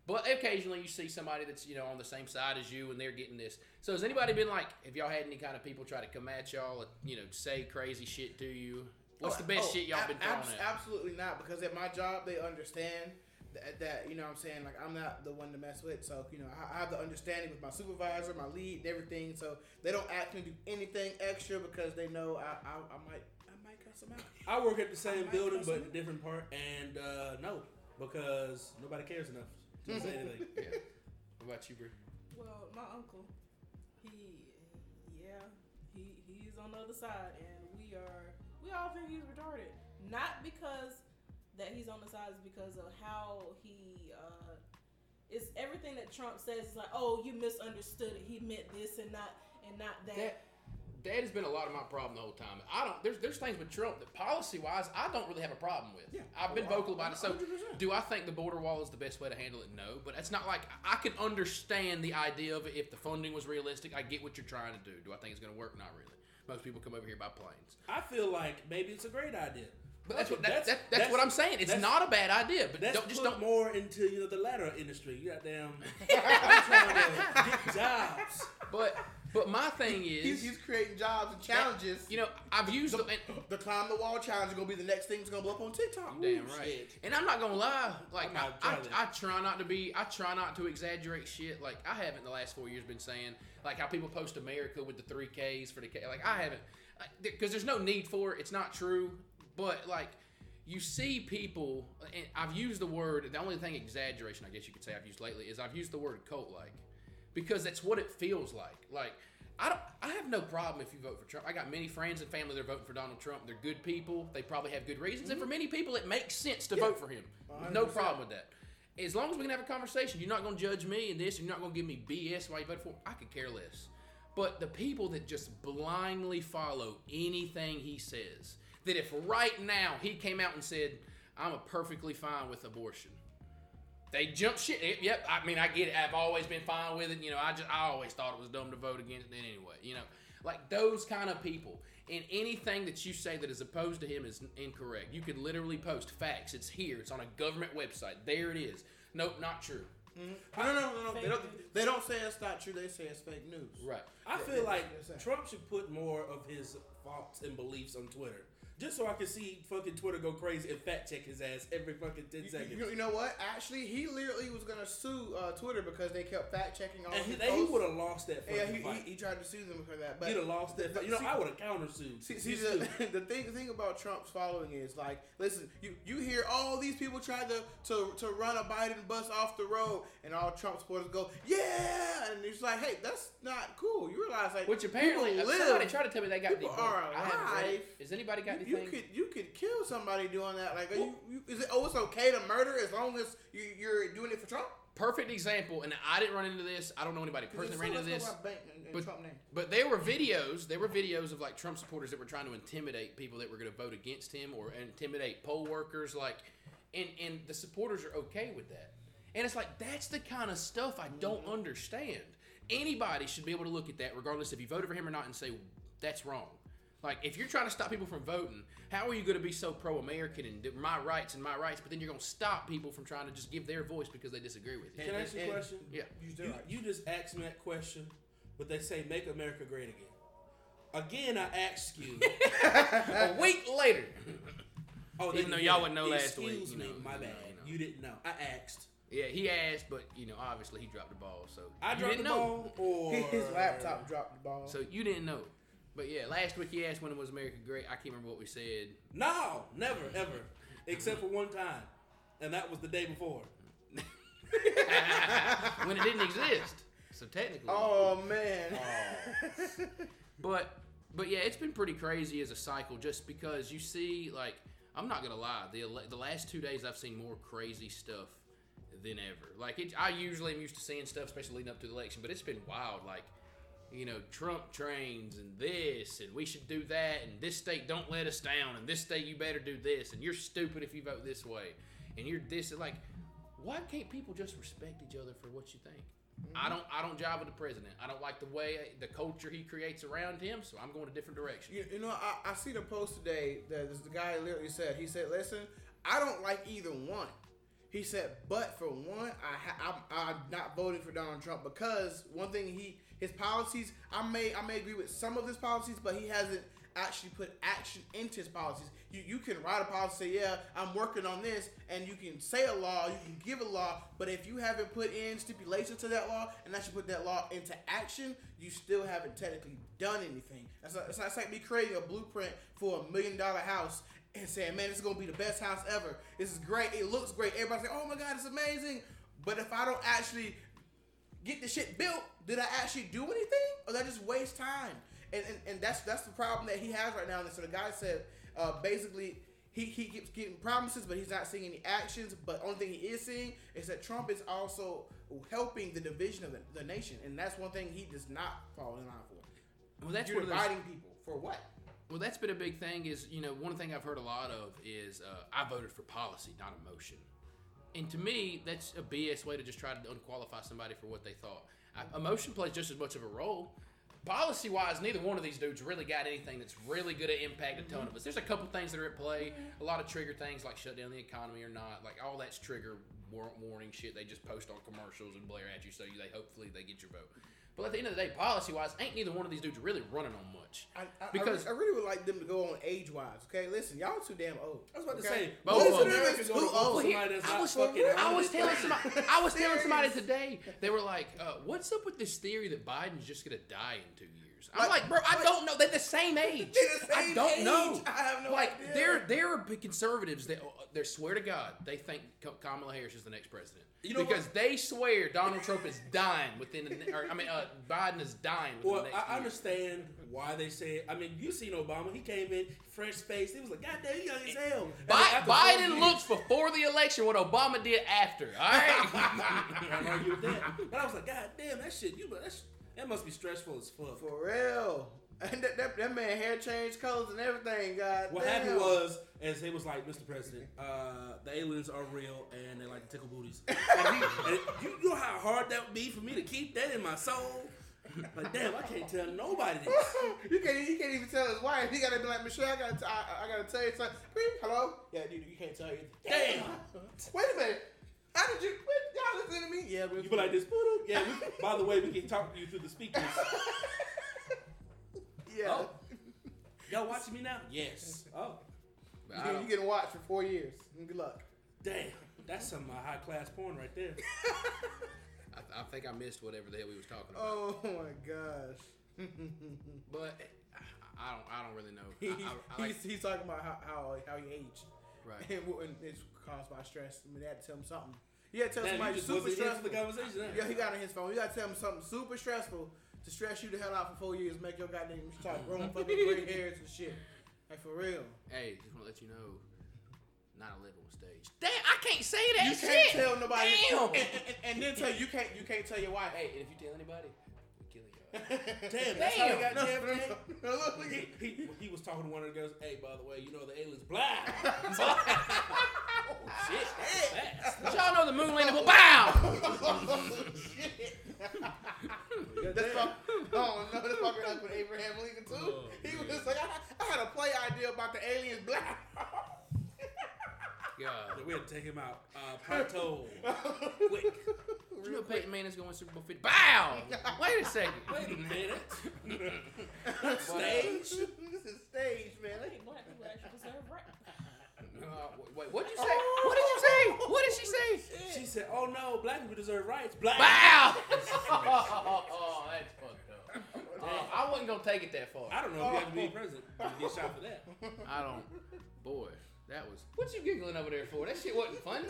But occasionally you see somebody that's you know on the same side as you, and they're getting this. So has anybody been like? Have y'all had any kind of people try to come at y'all, you know, say crazy shit to you? What's Oh, the best oh, shit y'all ab- been throwing abs- at? Absolutely not, because at my job they understand that, that you know what I'm saying like I'm not the one to mess with. So you know I, I have the understanding with my supervisor, my lead, and everything. So they don't ask me to do anything extra because they know I I, I might I might cut them out. I work at the same building, but in a different part, and uh, no, because nobody cares enough to say anything. Yeah. What about you, Bree? Well, my uncle, he, yeah, he he's on the other side, and we are we all think he's retarded. Not because that he's on the side, is because of how he uh, it's everything that Trump says is like, oh, you misunderstood it. He meant this and not and not that. that that has been a lot of my problem the whole time. I don't. There's there's things with Trump that policy wise I don't really have a problem with. Yeah. I've been Well, vocal about it. So 100%. do I think the border wall is the best way to handle it? No, but it's not like I can understand the idea of it if the funding was realistic. I get what you're trying to do. Do I think it's going to work? Not really. Most people come over here by planes. I feel like maybe it's a great idea. But that's what Fuck it, that, that, that's, what I'm saying. It's not a bad idea, but That's don't just put don't. more into you know the ladder industry. You goddamn, I'm trying to get jobs. But but my thing is, He's, he's creating jobs and challenges. you know, I've used the, and- the climb the wall challenge is gonna be the next thing that's gonna blow up on TikTok. Damn right. shit. And I'm not gonna lie, like I'm I, not I, jealous. I try not to be, I try not to exaggerate shit. Like I haven't the last four years been saying, like how people post America with the three Ks for the K. Like I haven't, because there's no need for it. It's not true. But like you see people, and I've used the word. The only thing exaggeration I guess you could say I've used lately is I've used the word cult like, because that's what it feels like. Like. I don't. I have no problem if you vote for Trump. I got many friends and family that are voting for Donald Trump. They're good people. They probably have good reasons, and for many people, it makes sense to vote for him. No 100%. problem with that. As long as we can have a conversation, you're not going to judge me and this. You're not going to give me BS why you voted for. him. I could care less. But the people that just blindly follow anything he says, that if right now he came out and said, "I'm a perfectly fine with abortion," they jump shit. Yep, Yep, I mean, I get it. I've always been fine with it. You know, I just I always thought it was dumb to vote against it anyway. You know, like those kind of people. And anything that you say that is opposed to him is incorrect. You could literally post facts. It's here. It's on a government website. There it is. Nope, not true. Mm-hmm. No, no, no, no. no. They don't. They don't say it's not true. They say it's fake news. Right. I feel like Trump should put more of his thoughts and beliefs on Twitter. Just so I can see fucking Twitter go crazy and fact check his ass every fucking 10 You, seconds. you, you know what? Actually, he literally was gonna sue uh, Twitter because they kept fact checking all and he, his he posts. would have lost that fucking Yeah, he, fight. he, he tried to sue them for that. But He'd have lost that fight. You know, see- I would have countersued. See, see the, the thing the thing about Trump's following is like, listen, you you hear all these people try to to, to run a Biden bus off the road, and all Trump supporters go, yeah, and it's like, hey, that's not cool. You realize like, Which apparently people uh, somebody live. tried to tell me they got People the are I haven't read it. alive. Has anybody got You, you could you could kill somebody doing that. Like, are you, you is it? Oh, it's okay to murder as long as you, you're doing it for Trump. Perfect example, and I didn't run into this. I don't know anybody personally ran into this. But, But, but there were videos. There were videos of like Trump supporters that were trying to intimidate people that were going to vote against him or intimidate poll workers. Like, and and the supporters are okay with that. And it's like that's the kind of stuff I don't mm-hmm. understand. Anybody should be able to look at that, regardless if you voted for him or not, and say that's wrong. Like, if you're trying to stop people from voting, how are you going to be so pro-American and my rights and my rights, but then you're going to stop people from trying to just give their voice because they disagree with you? Can I ask you a question? Yeah. You You, you just asked me that question, but they say make America great again. Again, I ask you. A week later. Oh, Even then though you y'all didn't. wouldn't know last Excuse week, you me, know, my bad. know, you know. You didn't know. I asked. Yeah, he asked, but you know, obviously he dropped the ball. So I you dropped the didn't know. ball, or his laptop dropped the ball. So you didn't know. But yeah, last week he asked when it was America Great. I can't remember what we said. No, never, ever, except for one time, and that was the day before. when it didn't exist. So technically. oh man. Oh. But but yeah, it's been pretty crazy as a cycle just because you see like I'm not gonna lie the ele- the last two days I've seen more crazy stuff than ever. Like it, I usually am used to seeing stuff, especially leading up to the election, but it's been wild. Like you know Trump trains and this and we should do that and this state don't let us down and this state you better do this and you're stupid if you vote this way and you're this like why can't people just respect each other for what you think? I mm-hmm. don't. I don't jive with the president. I don't like the way the culture he creates around him. So I'm going a different direction. You, you know, I, I see the post today that this, the guy literally said. He said, "Listen, I don't like either one." He said, "But for one, I ha- I'm, I'm not voting for Donald Trump because one thing he his policies. I may I may agree with some of his policies, but he hasn't actually put action into his policies. You you can write a policy, say, yeah, I'm working on this, and you can say a law, you can give a law, but if you haven't put in stipulations to that law and actually put that law into action, you still haven't technically done anything. That's like, it's like me creating a blueprint for a million dollar house and saying, man, this is gonna be the best house ever. This is great. It looks great. Everybody's like, oh my god, it's amazing. But if I don't actually get the shit built, did I actually do anything, or did I just waste time? And and, and that's that's the problem that he has right now. And so the guy said, uh, basically, he he keeps getting promises, but he's not seeing any actions. But only thing he is seeing is that Trump is also helping the division of the, the nation, and that's one thing he does not fall in line for. Well, that's You're dividing people for what? Well, that's been a big thing. Is you know one thing I've heard a lot of is uh, I voted for policy, not emotion. And to me, that's a BS way to just try to unqualify somebody for what they thought. Emotion plays just as much of a role. Policy wise, neither one of these dudes really got anything that's really going to impact a ton of us. There's a couple things that are at play. A lot of trigger things like shut down the economy or not. Like all that's trigger war- warning shit. They just post on commercials and blare at you so they hopefully they get your vote. But at the end of the day, policy wise, ain't neither one of these dudes really running on much. I, I, Because- I, re- I really would like them to go on age wise. Okay, listen, y'all too damn old. I was about to say, Both most of them. Americans gonna Too vote for old. somebody that's I not was, fucking. I was telling somebody. I was telling somebody today. They were like, uh, "What's up with this theory that Biden's just gonna die in two years?" I'm Like- like, "Bro, I don't know. They're the same age. They're the I don't age. know. I have no like, idea. there, there are conservatives that, uh, they swear to God, they think Kamala Harris is the next president. You know because they swear Donald Trump is dying within, the, or I mean, uh, Biden is dying within Well, the next I year. understand why they say it. I mean, you seen Obama. He came in, fresh face. He was like, God damn, you young as hell. Bi- Biden looks before the election what Obama did after. All right. Can't argue with that. But I was like, God damn, that shit, you, that, that must be stressful as fuck. For real. And that, that, that man hair changed colors and everything, God. What damn. happened was, as they was like, Mr. President, uh, the aliens are real and they like to tickle booties. And, he, and you, you know how hard that would be for me to keep that in my soul? Like, damn, I can't tell nobody this. you can't. He can't even tell his wife. He gotta be like Michelle. I gotta. T- I, I gotta tell you something. Hello. Yeah, dude. You can't tell you. Damn. Wait a minute. How did you? quit? y'all listening to me? Yeah. But You be like this, "Boo-doo." yeah. We, by the way, we can talk to you through the speakers. Yeah. Oh. Y'all watching me now? Yes. Oh, You, get, you getting watched for four years. Good luck. damn. That's some uh, high class porn right there. I, I think I missed whatever the hell we was talking about. Oh my gosh. But I don't. I don't really know. I, I, I like, he's, he's talking about how, how, how he aged. Right. And, it's caused by stress. I mean, they had to tell him something. You had to tell Damn, somebody super wasn't here for stressful. the conversation. huh? Yeah, he got on his phone. You gotta tell him something super stressful to stress you the hell out for four years, make your goddamn start growing fucking gray hairs and shit. Like for real. Hey, just want to let you know, 9/11 was staged. Damn, I can't say that You shit. can't tell nobody. Damn. And, and, and then tell you, you can't you can't tell your wife. Hey, and if you tell anybody, we killing. Damn, that's how they got No, JFK. no, no, look, look, He, he, he was talking to one of the girls. Hey, by the way, you know the aliens black. Shit, that's fast. Did y'all know the moon landed? Wow! That's fuck, oh no, that's fucking up with Abraham Lincoln too. he was like, I, I had a play idea about the aliens black. God. We had to take him out. Uh, Pronto. Quick. Did you know Peyton Manning's going Super Bowl 50? Bow! Wait a second. Wait a minute. Stage. Stage. this is stage, man. I think black people actually deserve right. Uh, wait, what did you say? What did you say? What did she say? She said, "Oh no, black people deserve rights." Black. Bow! oh, that's fucked up. Uh, I wasn't gonna take it that far. I don't know if you have to be president to get shot for that. I don't. Boy, that was. What you giggling over there for? That shit wasn't funny.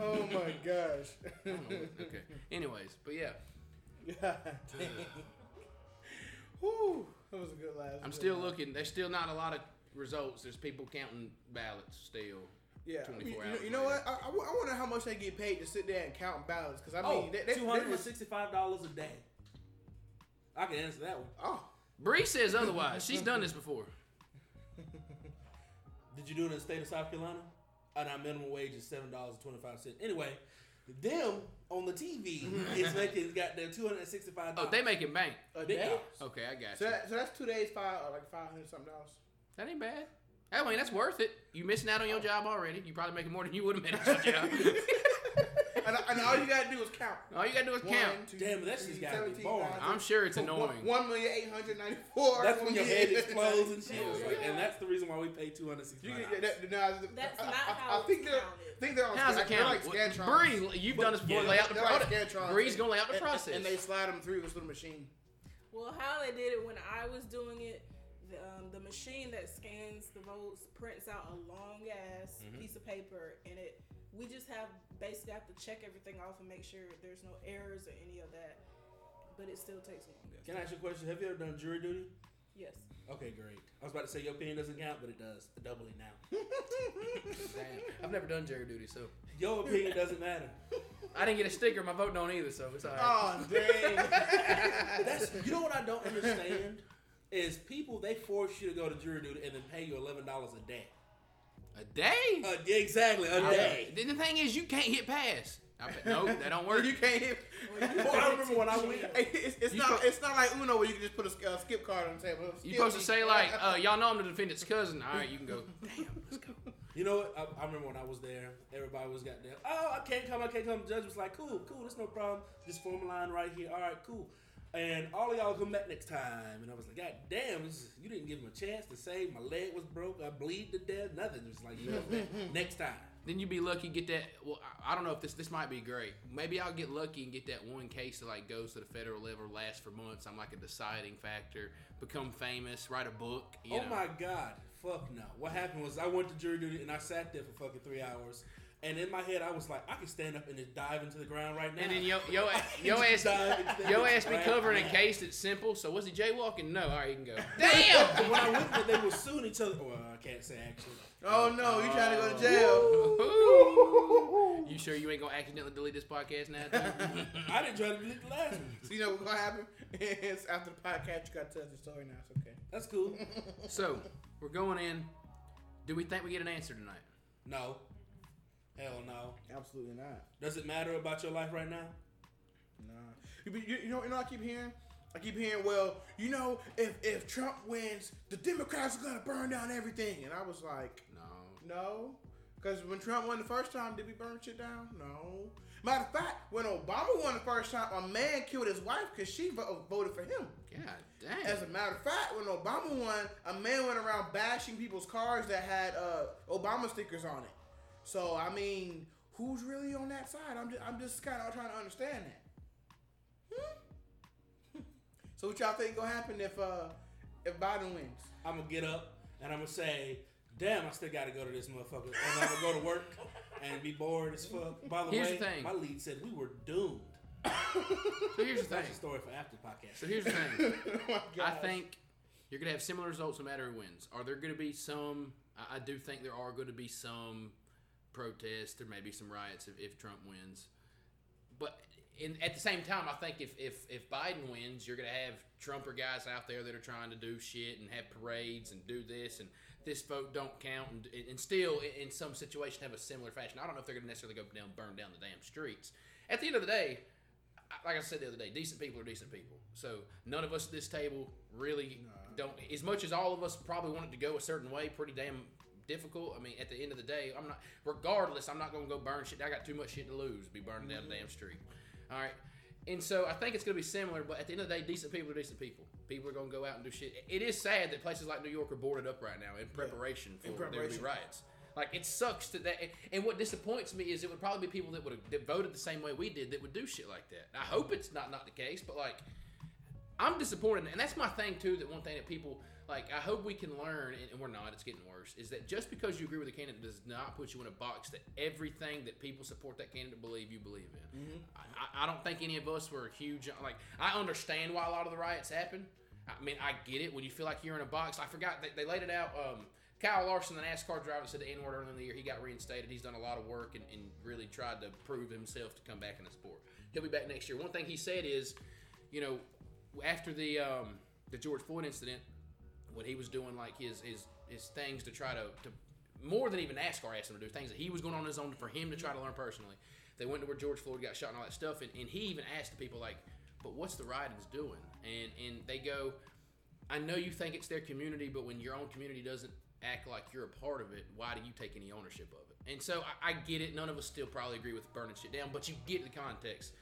Oh my gosh. okay. Anyways, but yeah, God dang. Whew. That was a good laugh. I'm still looking. There's still not a lot of results. There's people counting ballots still. Yeah. 24 You, you know, hours you know later. what? I wonder how much they get paid to sit there and count ballots. Because I Oh, mean, they, they, two they hundred and was- sixty-five dollars a day. I can answer that one. Oh. Bree says otherwise. She's done this before. Did you do it in the state of South Carolina? And our minimum wage is seven dollars and twenty-five cents. Anyway, them on the TV is making got their two hundred and sixty-five Oh, dollars. they making bank. A Big day? Okay, I got So, you. that, so that's two days, five, uh, like five hundred something dollars. That ain't bad. I mean, that's worth it. You missing out on your job already. You probably making more than you would have made at your job. And, and all you gotta do is count. All you gotta do is count. Two, Damn, but that shit's three, gotta be boring. I'm sure it's annoying. One million eight hundred ninety-four. That's when your head explodes and shit. Yeah. Like, and that's the reason why we pay two hundred You sixty-five can, dollars. that, now, That's I, not I, how I think they're, counted. think they're on. How's it they're count? like Bree, you've done this before. Yeah. Lay out the They're like process. Bree's gonna lay out the process. and they slide them through this little machine. Well, how they did it when I was doing it, the, um, the machine that scans the votes prints out a long ass Mm-hmm. piece of paper, and it we just have basically have to check everything off and make sure there's no errors or any of that. But it still takes a long. Can I ask you a question? Have you ever done jury duty? Yes. Okay, great. I was about to say your opinion doesn't count, but it does. Doubly now. Damn. I've never done jury duty, so Your opinion doesn't matter. I didn't get a sticker. My vote don't either, so it's alright. Oh dang! That's you know what I don't understand is people they force you to go to jury duty and then pay you eleven dollars a day. A day? Uh, yeah, exactly a day. Then the thing is, you can't hit pass. I bet, no, that don't work. you can't hit. Well, I remember when I went. It's, it's not. spo- it's not like Uno where you can just put a uh, skip card on the table. You Skip supposed to say like, uh, y'all know I'm the defendant's cousin. All right, you can go. Damn, let's go. You know what? I, I remember when I was there, everybody was got there. Oh, I can't come, I can't come. The judge was like, cool, cool, that's no problem. Just form a line right here. All right, cool. And all of y'all come back next time. And I was like, God damn, is, you didn't give him a chance to say my leg was broke, I bleed to death, nothing. Just like, you know, next time. Then you'd be lucky get that. Well, I- don't know if this this might be great. Maybe I'll get lucky and get that one case that like goes to the federal level, lasts for months. I'm like a deciding factor. Become famous, write a book. You oh know. my God. Fuck no. What happened was I went to jury duty and I sat there for fucking three hours. And in my head, I was like, I can stand up and just dive into the ground right now. And then yo yo yo ass just dive into yo ass be ground covering a case that's simple. So was he jaywalking? No. All right, you can go. But Damn. when I went there, they were suing each other. Well, I can't say actually. Oh no, you trying to go to jail? You sure you ain't gonna accidentally delete this podcast now? I didn't try to delete the last one. So you know what's gonna happen? It's after the podcast, you got to tell the story now. It's okay. That's cool. so we're going in. Do we think we get an answer tonight? No. Hell no. Absolutely not. Does it matter about your life right now? Nah. You, you, you know, you know, what I keep hearing. I keep hearing, well, you know, if if Trump wins, the Democrats are gonna burn down everything, and I was like, No. no, because when Trump won the first time, did we burn shit down? No. Matter of fact, when Obama won the first time, a man killed his wife because she vo- voted for him. God damn. As a matter of fact, when Obama won, a man went around bashing people's cars that had uh, Obama stickers on it. So I mean, who's really on that side? I'm just, I'm just kind of trying to understand that. Hmm? So what y'all think gonna happen if uh if Biden wins? I'm gonna get up and I'm gonna say, "Damn, I still gotta go to this motherfucker," and I'm gonna go to work and be bored as fuck. By the Here's way, the thing. my lead said we were doomed. so here's the thing. That's a story for after podcast. So here's the thing. oh I think you're gonna have similar results no matter who wins. Are there gonna be some? I, I do think there are going to be some protests. There may be some riots if, if Trump wins. But in, at the same time, I think if, if if Biden wins, you're gonna have Trumper guys out there that are trying to do shit and have parades and do this and this vote don't count and, and still in, some situation have a similar fashion. I don't know if they're gonna necessarily go down burn down the damn streets. At the end of the day, like I said the other day, decent people are decent people. So none of us at this table really don't. As much as all of us probably want it to go a certain way, pretty damn difficult. I mean, at the end of the day, I'm not. Regardless, I'm not gonna go burn shit. I got too much shit to lose. Be burning down the damn mm-hmm. street. All right. And so I think it's gonna be similar, but at the end of the day, decent people are decent people. People are gonna go out and do shit. It is sad that places like New York are boarded up right now in preparation for In there to be riots. Like it sucks that that. And what disappoints me is it would probably be people that would have that voted the same way we did that would do shit like that. I hope it's not not the case, but like I'm disappointed, and that's my thing too. That one thing that people like, I hope we can learn, and- we're not. It's getting worse. Is that just because you agree with a candidate does not put you in a box that everything that people support that candidate believe you believe in. I, I- I don't think any of us were huge. Like, I understand why a lot of the riots happen. I mean, I get it when you feel like you're in a box. I forgot they, they laid it out. Um, Kyle Larson, the NASCAR driver, said the N word earlier in the year. He got reinstated. He's done a lot of work and, and really tried to prove himself to come back in the sport. He'll be back next year. One thing he said is, you know, after the um, the George Floyd incident, when he was doing like his his his things to try to, to more than even NASCAR asked him to do things that he was going on his own for him to try to learn personally. They went to where George Floyd got shot and all that stuff, and, and he even asked the people like, "But what's the writings doing?" And and they go, "I know you think it's their community, but when your own community doesn't act like you're a part of it, why do you take any ownership of it?" And so I, I get it. None of us still probably agree with burning shit down, but you get the context.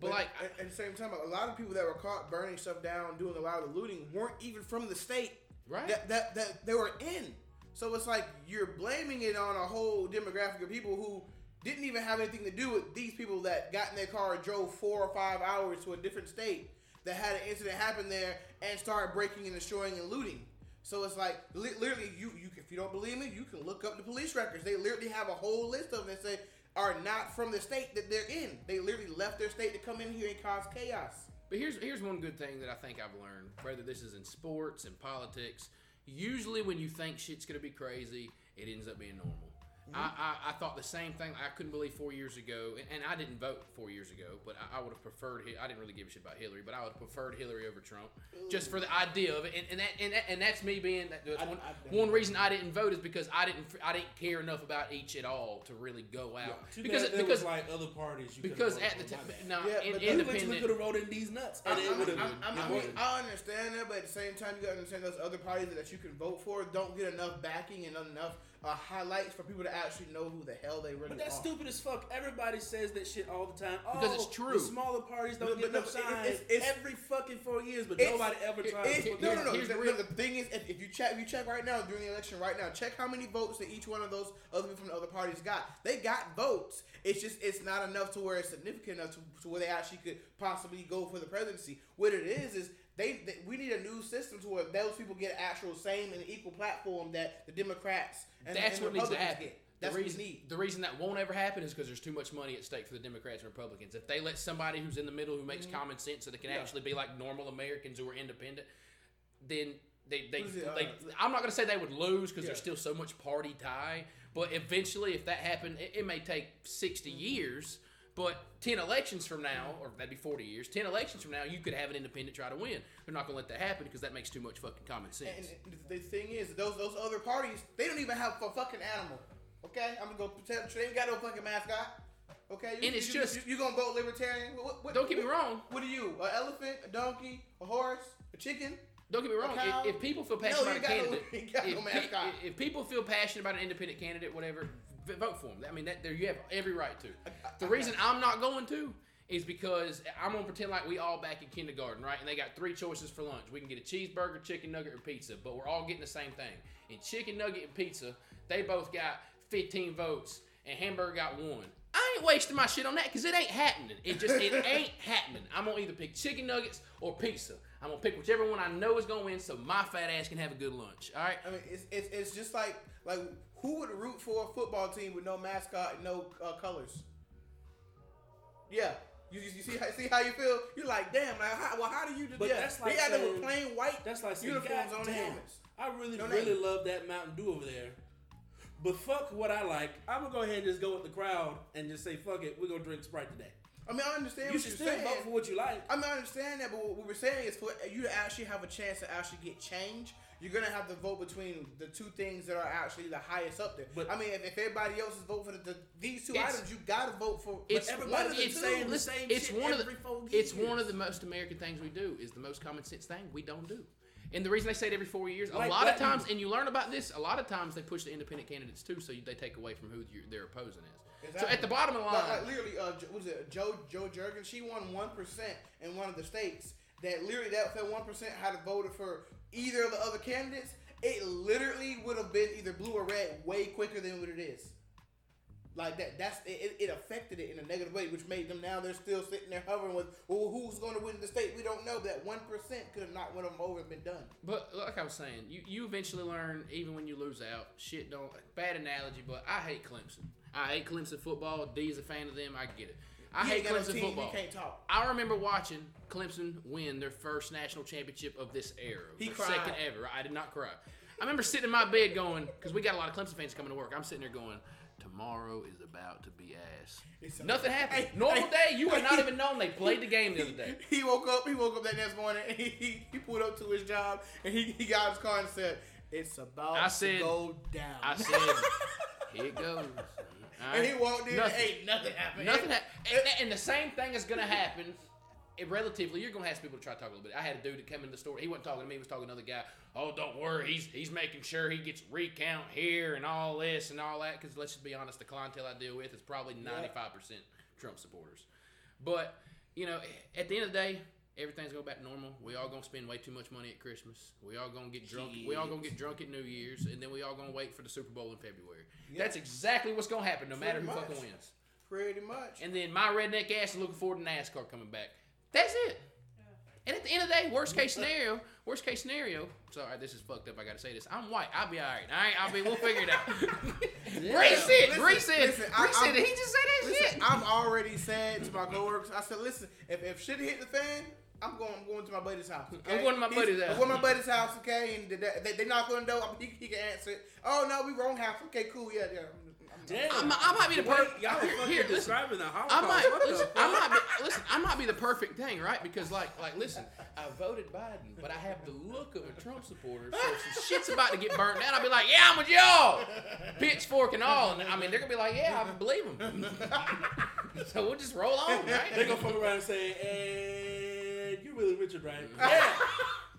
But, like, at, at the same time, a lot of people that were caught burning stuff down, doing a lot of the looting, weren't even from the state Right. that, that that they were in. So it's like you're blaming it on a whole demographic of people who didn't even have anything to do with these people that got in their car drove four or five hours to a different state that had an incident happen there and started breaking and destroying and looting. So it's like li- literally, you you if you don't believe me, you can look up the police records. They literally have a whole list of them that say are not from the state that they're in. They literally left their state to come in here and cause chaos. But here's here's one good thing that I think I've learned, whether this is in sports and politics. Usually, when you think shit's gonna be crazy, it ends up being normal. I, mm-hmm. I, I thought the same thing. I couldn't believe four years ago, and, and I didn't vote four years ago, but I, I would have preferred. I didn't really give a shit about Hillary, but I would have preferred Hillary over Trump, just for the idea of it. And, and that and, that, and that's me being that. That's I- one, I- one reason I didn't vote is because I didn't I didn't care enough about each at all to really go out Too because bad there because was like other parties. You because could've at the time no Yeah, in, but You independent. could have voted in these nuts, and I'm, it I'm, would have. I'm, I'm, I, mean, I understand that, but at the same time, you gotta understand those other parties that you can vote for don't get enough backing and enough uh, highlights for people to actually know who the hell they really But that's are. stupid as fuck. Everybody says that shit all the time. Oh, Because it's true. The smaller parties don't But- get but enough no, it- it's- it's- every fucking four years, but nobody ever tries to no, no, no. here's The, the the, real- the thing is, if, if you check, if you check right now during the election right now, check how many votes that each one of those other people from the other parties got. They got votes. It's just it's not enough to where it's significant enough to, to where they actually could possibly go for the presidency. What it is is they, they we need a new system to where those people get actual same and equal platform that the Democrats and, That's and what needs to happen. get. That's the what reason, we need. The reason that won't ever happen is because there's too much money at stake for the Democrats and Republicans. If they let somebody who's in the middle who makes common sense so they can actually be like normal Americans who are independent, then they they, they uh, I'm not gonna say they would lose because Yeah. there's still so much party tie. But eventually, if that happened, it, it may take 60 Mm-hmm. years. But 10 elections from now, or that'd be 40 years, 10 elections from now, you could have an independent try to win. They're not going to let that happen because that makes too much fucking common sense. And the thing is, those those other parties, they don't even have a fucking animal. Okay, I'm gonna go pretend they ain't got no fucking mascot. Okay, you, And it's you, just- you, you gonna vote libertarian? What, what, Don't get me wrong. What are you? An elephant? A donkey? A horse? A chicken? Don't get me wrong. If, if people feel passionate you about a got no- candidate, no if, if people feel passionate about an independent candidate, whatever, vote for them. I mean, that there you have every right to. The reason I'm not going to is because I'm gonna pretend like we all back in kindergarten, right? And they got three choices for lunch. We can get a cheeseburger, chicken nugget, or pizza, but we're all getting the same thing. In chicken nugget and pizza, they both got 15 votes, and hamburger got one. I ain't wasting my shit on that because it ain't happening. It just it ain't happening. I'm gonna either pick chicken nuggets or pizza. I'm gonna pick whichever one I know is gonna win, so my fat ass can have a good lunch. All right. I mean, it's, it's, it's just like like who would root for a football team with no mascot and no uh, colors? Yeah. You, you see how see how you feel? You're like, damn. Like, how, well, how do you? do But yeah, that's like they got them with plain white That's like saying, uniforms "God on the damn, helmets. I really, No really name. love that Mountain Dew over there. But fuck what I like. I'm gonna go ahead and just go with the crowd and just say, fuck it, we're gonna drink Sprite today. I mean, I understand You what should you're still saying. vote for what you like. I mean, I understand that, but what we're saying is for you to actually have a chance to actually get change, you're gonna have to vote between the two things that are actually the highest up there. But- I mean, if, if everybody else is voting for the, the, these two items, you gotta vote for. It's but everybody one of the keeps two. the same it's one of the it's one of the most American things we do. Is the most common sense thing we don't do. And the reason they say it every four years, a Like lot of times, and you learn about this, a lot of times they push the independent candidates too, so you, they take away from who you, their opposing is. So at the bottom of the line, Like, like literally, uh, was it Joe Joe Jurgen? She won one percent in one of the states. That literally, that that one percent had voted for either of the other candidates. It literally would have been either blue or red way quicker than what it is. Like that, that's it, it affected it in a negative way, which made them now they're still sitting there hovering with, well, who's going to win the state? We don't know. That one percent could have knocked one of them over and been done. But like I was saying, you, you eventually learn, even when you lose out, shit don't. Bad analogy, but I hate Clemson. I hate Clemson football. D is a fan of them. I get it. I hate Clemson football. You can't talk. I remember watching Clemson win their first national championship of this era. He cried. second ever. I did not cry. I remember sitting in my bed going, because we got a lot of Clemson fans coming to work. I'm sitting there going, tomorrow is about to be ass. It's Nothing happened. Hey, Normal hey, day, you would not even known they played the game the other day. He woke up. He woke up that next morning. And he, he he pulled up to his job and he, he got his car and said, "It's about I said- to go down." I said, here it goes. All and he right. walked in. Nothing. And ain't nothing happened. Nothing. happened. and, and the same thing is going to happen. It relatively, you're gonna have some people to try to talk a little bit. I had a dude that came in the store. He wasn't talking to me. He was talking to another guy. Oh, don't worry. He's he's making sure he gets recount here and all this and all that. Because let's just be honest, the clientele I deal with is probably 95 percent Trump supporters. But you know, at the end of the day, everything's gonna back to normal. We all gonna spend way too much money at Christmas. We all gonna get drunk. We all gonna get drunk at New Year's, and then we all gonna wait for the Super Bowl in February. That's exactly what's gonna happen, no matter who Pretty fucking wins. Pretty much. And then my redneck ass is looking forward to NASCAR coming back. That's it. And at the end of the day, worst case scenario, worst case scenario. Sorry, this is fucked up. I gotta say this. I'm white. I'll be all right. All right, I'll be. We'll figure it out. Bree said. Listen, Bree said. listen, Bree I- said. I'm- He just said that Listen, shit. I've already said to my coworkers, I said, listen, if, if shit hit the fan, I'm going. I'm going to my buddy's house. Okay? I'm going to my He's- buddy's house. I'm going to my buddy's house. Okay, and they, they, they knock on the door. He, he can answer. it. Oh no, we wrong house. Okay, cool. Yeah, yeah. I'm- I'm- Damn. I'm- I might be the Wait, per- Y'all are here- fucking here, listen. describing the I might What the listen. fuck? I might be, listen. I might be the perfect thing, right? Because like, like, listen. I voted Biden, but I have the look of a Trump supporter. So if some shit's about to get burnt down, I'll be like, yeah, I'm with y'all, pitchfork and all. And I mean, they're gonna be like, yeah, I believe them. so we'll just roll on, right? They right? gonna fuck around and say, "And you really Richard, right?" Yeah.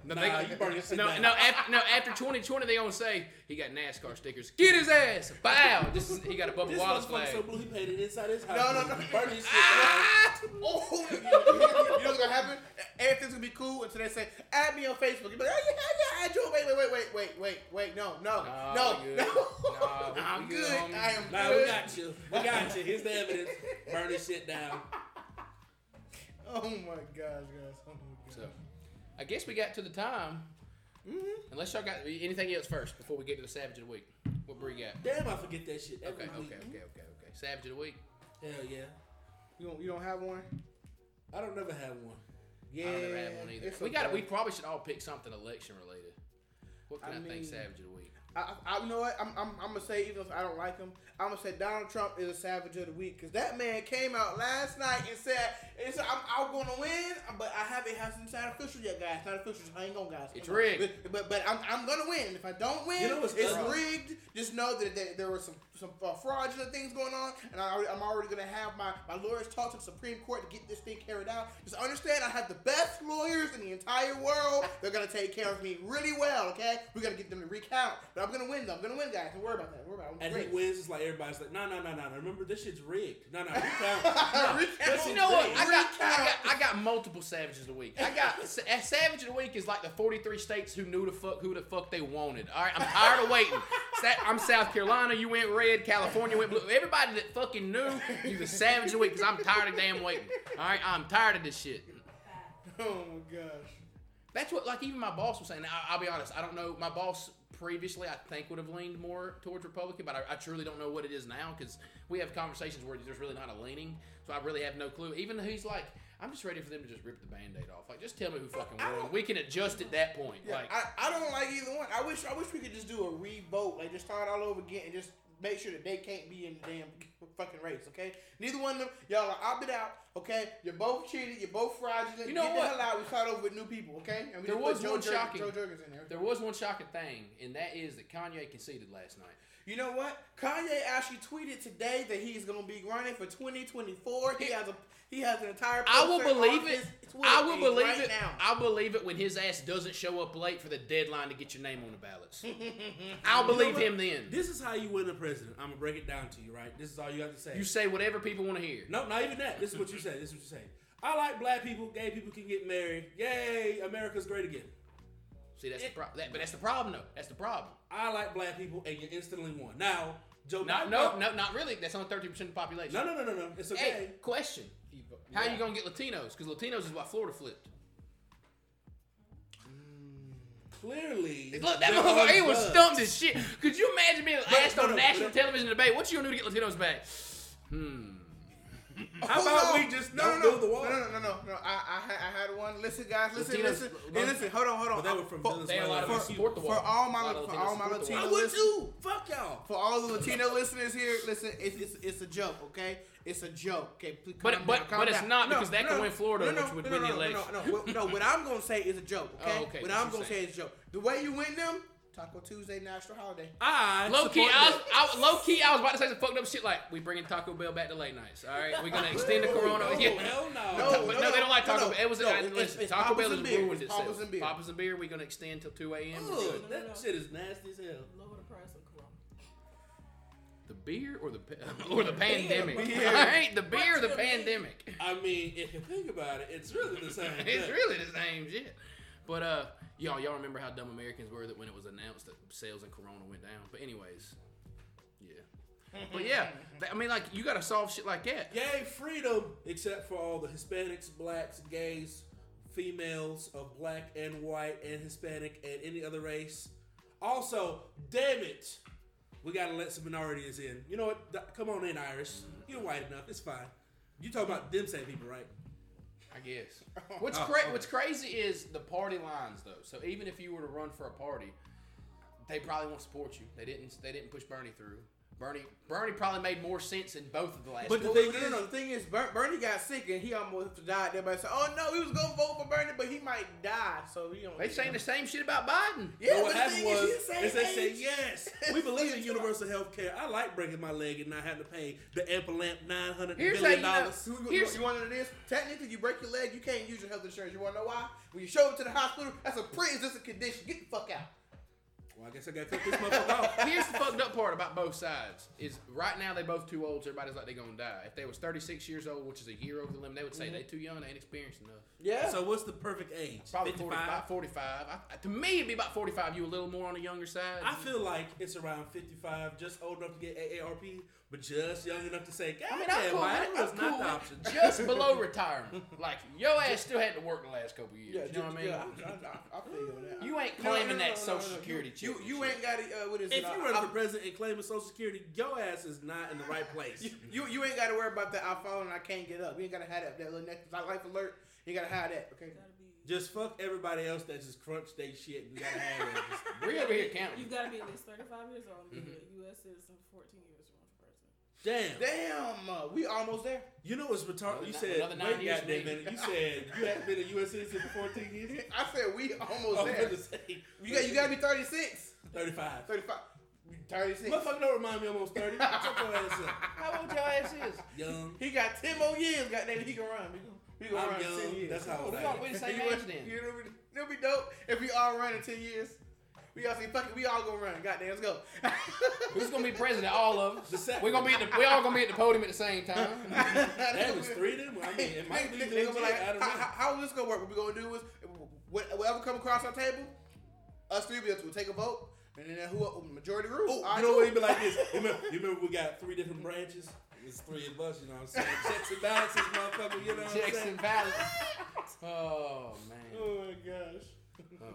No, Nah, they- you burn your no, down. no, after, no, after 2020, they gonna say he got NASCAR stickers. Get his ass, bow. Just he got a Bubba This Wallace motherfucker flag. so blue he painted inside his house. No, no, no. Burn his shit Ah! Oh, you, you- you know what's gonna happen? Everything's gonna be cool until they say, "Add me on Facebook." You're like, "Oh yeah, yeah, add you." Wait, wait, wait, wait, wait, wait, wait. No, no, Nah, no, we good. no. Nah, we- I'm good. good. I am Nah, good. we got you. We got you. Here's the evidence. Burn his shit down. Oh my gosh, guys. Oh my gosh. So, I guess we got to the time. Mm-hmm. Unless y'all got anything else first before we get to the Savage of the Week. What Bree got? Damn, I forget that shit. every Okay, okay, week. okay, okay, okay. Savage of the Week. Hell yeah. You don't, you don't have one? I don't never have one. Yeah. I don't never had one either. it's We got it. We probably should all pick something election related. What can I, I think Savage of the Week? I, I, you know what? I'm, I'm, I'm gonna say even if I don't like him, I'm gonna say Donald Trump is a savage of the week because that man came out last night and said, and said I'm, I'm gonna win, but I haven't hasn't not official yet, guys. Not official. So hang on, guys. It's Hang on. rigged. But, but but I'm, I'm gonna win. If I don't win, You know it's crazy? rigged. Just know that, that there were some some uh, fraudulent things going on, and I, I'm already gonna have my my lawyers talk to the Supreme Court to get this thing carried out. Just understand, I have the best lawyers in the entire world. They're gonna take care of me really well. Okay, we're gonna get them to recount, but I'm gonna win. Though. I'm gonna win, guys. Don't worry about that. Don't worry about it. And I'm he great. wins, it's like everybody's like, no, no, no, no. Remember, this shit's rigged. No, no, recount. Recount. You know what? I got, I got, I got multiple Savages a Week. I got a Savage of the Week is like the 43 states who knew the fuck who the fuck they wanted. All right, I'm tired of waiting. I'm South Carolina. You went red. California went blue. Everybody that fucking knew you the Savage of the Week because I'm tired of damn waiting. All right, I'm tired of this shit. Oh my gosh. That's what, like, even my boss was saying. I, I'll be honest. I don't know. My boss previously, I think, would have leaned more towards Republican, but I, I truly don't know what it is now because we have conversations where there's really not a leaning. So I really have no clue. Even though he's like, I'm just ready for them to just rip the band-aid off. Like, just tell me who fucking won. We can adjust at that point. Yeah, like, I, I don't like either one. I wish I wish we could just do a re-vote, like just start all over again and just make sure that they can't be in the damn fucking race, okay? Neither one of them, y'all are opted out, okay? You're both cheated, you're both fraudulent. You know Get what? the hell out. We start over with new people, okay? And we There just was one shocking- Joe Jurgens in there. there was one shocking thing, and that is that Kanye conceded last night. You know what? Kanye actually tweeted today that he's gonna be running for 2024. He has a he has an entire. I will believe it. I will believe right it. now. I'll believe it when his ass doesn't show up late for the deadline to get your name on the ballots. I'll believe what? him then. This is how you win a president. I'm gonna break it down to you, right? This is all you have to say. You say whatever people want to hear. no, not even that. This is what you say. This is what you say. I like black people. Gay people can get married. Yay, America's great again. See, that's the problem. That, but that's the problem, though. That's the problem. I like black people, and you're instantly won. Now, Joe. Not, Biden- no, no, not really. That's only thirty percent of the population. no, no, no, no, no. It's okay. Hey, question: How are you gonna get Latinos? Because Latinos is what Florida flipped. Clearly, Look, that motherfucker, he was stumped as shit. Could you imagine being asked no, on no, national but- television debate? What you gonna do to get Latinos back? Hmm. How Oh, about no. we just no, don't no, no, build the wall? No, no, no, no, no. I, I, I had one. Listen, guys, listen, Latinos- listen, hey, listen. Hold on, hold on. But they were from for, They had a lot of For- support the wall. for all my A lot of for all my support the Latino I would too. Fuck y'all. for all the Latino listeners here, listen, it's, it's it's a joke, okay? It's a joke, okay? Please But- calm but- down, calm but it's down. not, because that could win Florida, no, no, which would no, win no, the election. No, no, no, no. What I'm gonna say is a joke, oh, okay? Oh, okay, What what I'm gonna say. say is a joke. The way you win them, Taco Tuesday national holiday. I Low key, I was. I, low key, I was about to say some fucked up shit like we bringing Taco Bell back to late nights. All right, we're gonna extend the Corona. No, yeah. hell no. No, but no, they don't like Taco no, Bell. It was no, I- it's- listen, it's Taco Papa's Bell has and beer. ruined It's itself. Papa's and beer. Papa's and beer. We're gonna extend till two a.m. We're Ugh, that no, no. shit is nasty as hell. Lower the price of Corona. The beer or the or the pandemic. beer. All right, the beer or the What's your pandemic. I mean, if you think about it, it's really the same. it's really the same shit. But uh, y'all, y'all remember how dumb Americans were that when it was announced that sales in Corona went down. But anyways, yeah. But yeah, th- I mean, like you gotta solve shit like that. Yay, freedom! Except for all the Hispanics, blacks, gays, females of black and white and Hispanic and any other race. Also, damn it, we gotta let some minorities in. You know what? Come on in, Irish. You're white enough. It's fine. You talking about them same people, right? I guess. Oh, what's cra- What's crazy is the party lines though. So even if you were to run for a party, they probably won't support you. They didn't. They didn't push Bernie through. Bernie Bernie probably made more sense in both of the last. But the two. thing no, no, no. The thing is, Ber- Bernie got sick and he almost died. Everybody said, "Oh no, he was gonna vote for Bernie, but he might die." So he don't. they saying the same shit about Biden. Yeah, But what the happened thing was, is, he's the same is they said, yes, we believe in universal health care. I like breaking my leg and not having to pay the Ampelamp nine hundred Here's million how you know- dollars. You, you, Here's- you want to know this? Technically, you break your leg, you can't use your health insurance. You want to know why? When you show up to the hospital, that's a pre-existing condition. Get the fuck out. Well, I guess I got to cut this motherfucker off. Here's the fucked up part about both sides is right now they both too old. So everybody's like they gonna die. If they was 36 years old, which is a year over the limit, they would say mm-hmm. they too young, they ain't experienced enough. Yeah. So what's the perfect age? Probably 55? 45. 45. I, to me, it'd be about 45. You a little more on the younger side. I feel like it's around 55, just old enough to get AARP, but just young enough to say, God I mean, damn, I'm cool. why that was I'm not cool the option. Just below retirement. Like your ass still had to work the last couple years. yeah, you know what I mean? Yeah, I, I, I, I feel you on that. You ain't No, no, claiming no, that no, no, Social no, no. Security You, check. you, and ain't got to. Uh, what is If it? you I- run for president and claiming Social Security, your ass is not in the right place. You, you, you ain't got to worry about that. I fall and I can't get up. You ain't got to have that, that little necklace. Like life alert. You got to have that. Okay. Just fuck everybody else that just crunch they shit and gotta have it. Just- shit. We over here counting. You gotta be at least 35 years old and be Mm-hmm. a U.S. citizen for 14 years to run for president. Damn. Damn, uh, we almost there. You know what's retarded? You said, nine- another nine wait, years goddamn for me. minute. You said you hadn't been a U.S. citizen for 14 years? I said we almost I was there. say, You got you got to be 36, 35. 35, 36. Motherfucker don't remind me I'm almost 30. Shut your ass up. How old your ass is? Young. He got 10 more years. Goddamn, he can run. We gonna, we I'm run young. 10 years. That's how old We I am. we the same You age know, then. You know, it'll be dope if we all run in 10 years. We all say, fuck it, we all gonna run. Goddamn, let's go. Who's gonna be president? All of us. We're gonna be at the, we all gonna be at the podium at the same time. That was three of them. I mean, it might be They- legit. they gonna be like, I don't how, know. how, how is this gonna work? What we gonna do is, whatever come across our table, us three will will take a vote, and then who majority rule? Oh, you know what? cool. He be like this. You remember, you remember we got three different branches? It's three of us, you know what I'm saying? Checks and balances, motherfucker, you know what I'm Checks saying? and balances. Oh man. Oh my gosh.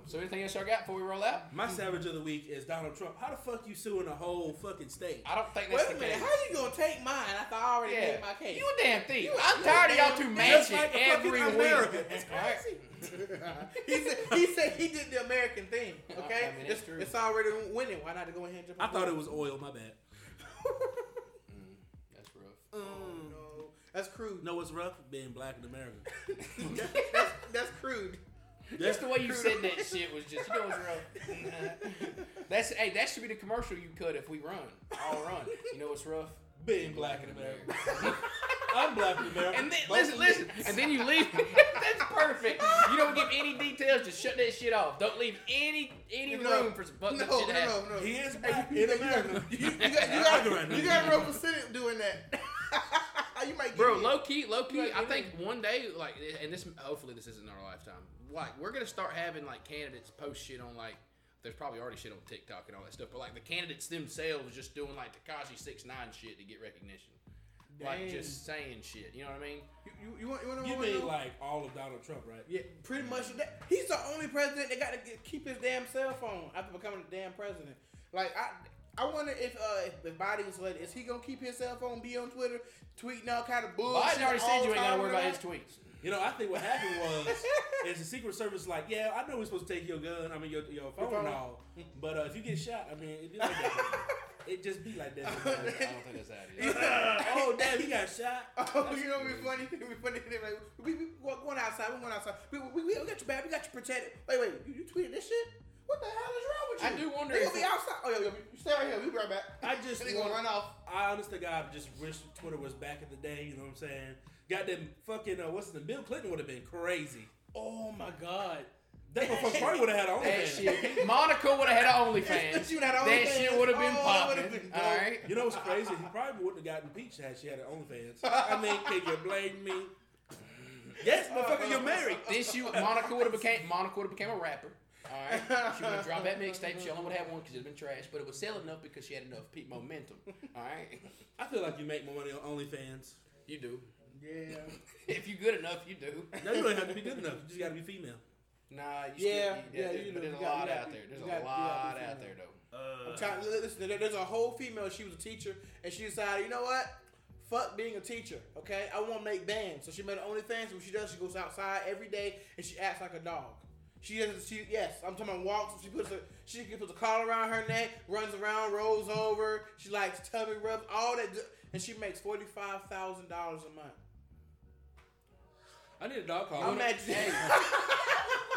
So anything else y'all got before we roll out? My savage of the week is Donald Trump. How the fuck you suing a whole fucking state? I don't think that's Wait a the minute, case. how you gonna take mine after I already yeah. made my case? You a damn thief. You- I'm you tired a of y'all damn two thief. Just matching like the fucking every America. week. It's Alright. he said he said he did the American thing. Okay, I mean, it's it's, true. it's already winning. Why not go ahead and jump? I on thought board? it was oil, my bad. Mm, that's rough. Oh, no, that's crude. No, it's rough? Being black in America. that's, that's crude. Just the way you said that shit was just, you know what's rough? That's hey, that should be the commercial you cut if we run. I'll run. You know what's rough? Being black in America. I'm black in America. And then Both listen, listen, you. and then you leave. That's perfect. You don't give any details. Just shut that shit off. Don't leave any any No, room for some fucked no, up no, shit to happen. no, no. He is Hey, black you, in you, America. you, you, got, you, got, can run you that. got a real Senate doing that. you might Bro, low key, low key. I think one day, like, and this hopefully this isn't our lifetime. Like, we're gonna start having like candidates post shit on like. There's probably already shit on TikTok and all that stuff, but like the candidates themselves just doing like Tekashi six nine shit to get recognition, like just saying shit. You know what I mean? You, you, you want, you want to You know? mean like all of Donald Trump, right? Yeah, pretty much. That, he's the only president that got to keep his damn cell phone after becoming a damn president. Like I, I wonder if uh, if, if Biden was like, is he gonna keep his cell phone, be on Twitter, tweeting all kind of bullshit? Biden already all said you ain't gotta time worry about his tweets. You know, I think what happened was is the Secret Service like, yeah, I know we're supposed to take your gun, I mean your your phone, phone. and all, but uh, if you get shot, I mean, it be like that. it just be like that. I don't think that's how it is. oh damn, he got shot. Oh, you know, it'd be funny. It'd be funny. They're like, we, we, we going outside. We're going outside. We, we, we, we got you back. We got you protected. Wait, wait. You, you tweeted this shit? What the hell is wrong with you? I do wonder They if gonna be outside. Oh, yeah, yeah. You stay right here. We be right back. I just they gonna want- run off. I honest to God just wish Twitter was back in the day. You know what I'm saying? Them fucking uh, what's the Bill Clinton would have been crazy. Oh my god. That motherfucker probably would have had That OnlyFans. shit. Monica would have had an OnlyFans. She would've had That shit would have been popping. All right. You know what's crazy? He probably wouldn't have gotten impeached had she had an OnlyFans. I mean, can you blame me? Yes, motherfucker, you're married. Then she, Monica would have became Monica would have became a rapper. All right, she would have dropped that mixtape. She only would have one because it's been trash, but it was selling enough because she had enough pe- momentum. All right, I feel like you make more money on OnlyFans. you do. Yeah. If you're good enough, you do. no, you don't have to be good enough. You just got to be female. Nah, you Yeah, still, yeah, yeah, you but do. there's a You gotta- lot you out gotta there. be- There's a lot out there though. Uh, I'm trying, listen, there's a whole female. She was a teacher, and she decided, you know what? fuck being a teacher. Okay, I want to make bands. So she made an OnlyFans. What she does, she goes outside every day and she acts like a dog. She does. She yes, I'm talking about walks. She puts a she puts a collar around her neck, runs around, rolls over. She likes tummy rubs, all that, good- and she makes forty five thousand dollars a month. I need a dog collar. I'm at Hey,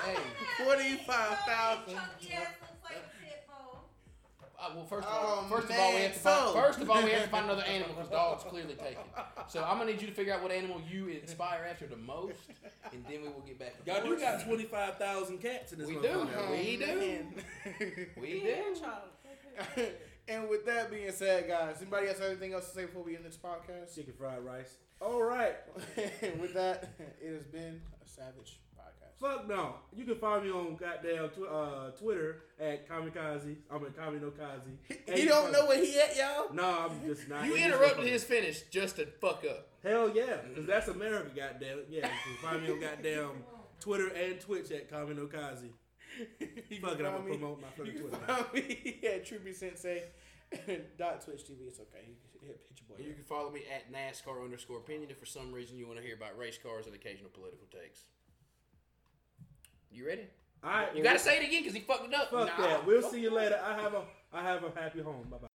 hey. forty five thousand. Chunky ass looks like a pit bull. Uh, well, first of all, Oh, first of all, we have to find, so- first of all we have to find another animal because dog's clearly taken. So I'm gonna need you to figure out what animal you inspire after the most, and then we will get back. to Y'all do got twenty five thousand cats in this. We do. motherfucker. We do. do. We Yeah, do. and with that being said, guys, anybody else have anything else to say before we end this podcast? Chicken fried rice. All right. with that, it has been a savage podcast. Fuck no. You can find me on goddamn tw- uh, Twitter at Kamikaze. I'm at Kaminokaze. He don't know where he at, y'all. No, I'm just not. You interrupted his finish just to fuck up. Hell yeah, because that's America, goddamn it. Yeah, you can find me on goddamn Twitter and Twitch at Kaminokaze. You Fuck it, I'm gonna me- promote my fucking You can Twitter. find me at Troopy Sensei dot Twitch TV. It's okay. You can hit, hit You can follow me at NASCAR underscore opinion if for some reason you want to hear about race cars and occasional political takes. You ready? All right, You gotta say it again because he fucked it up. Fuck Nah. that. We'll see you later. I have a I have a happy home. Bye bye.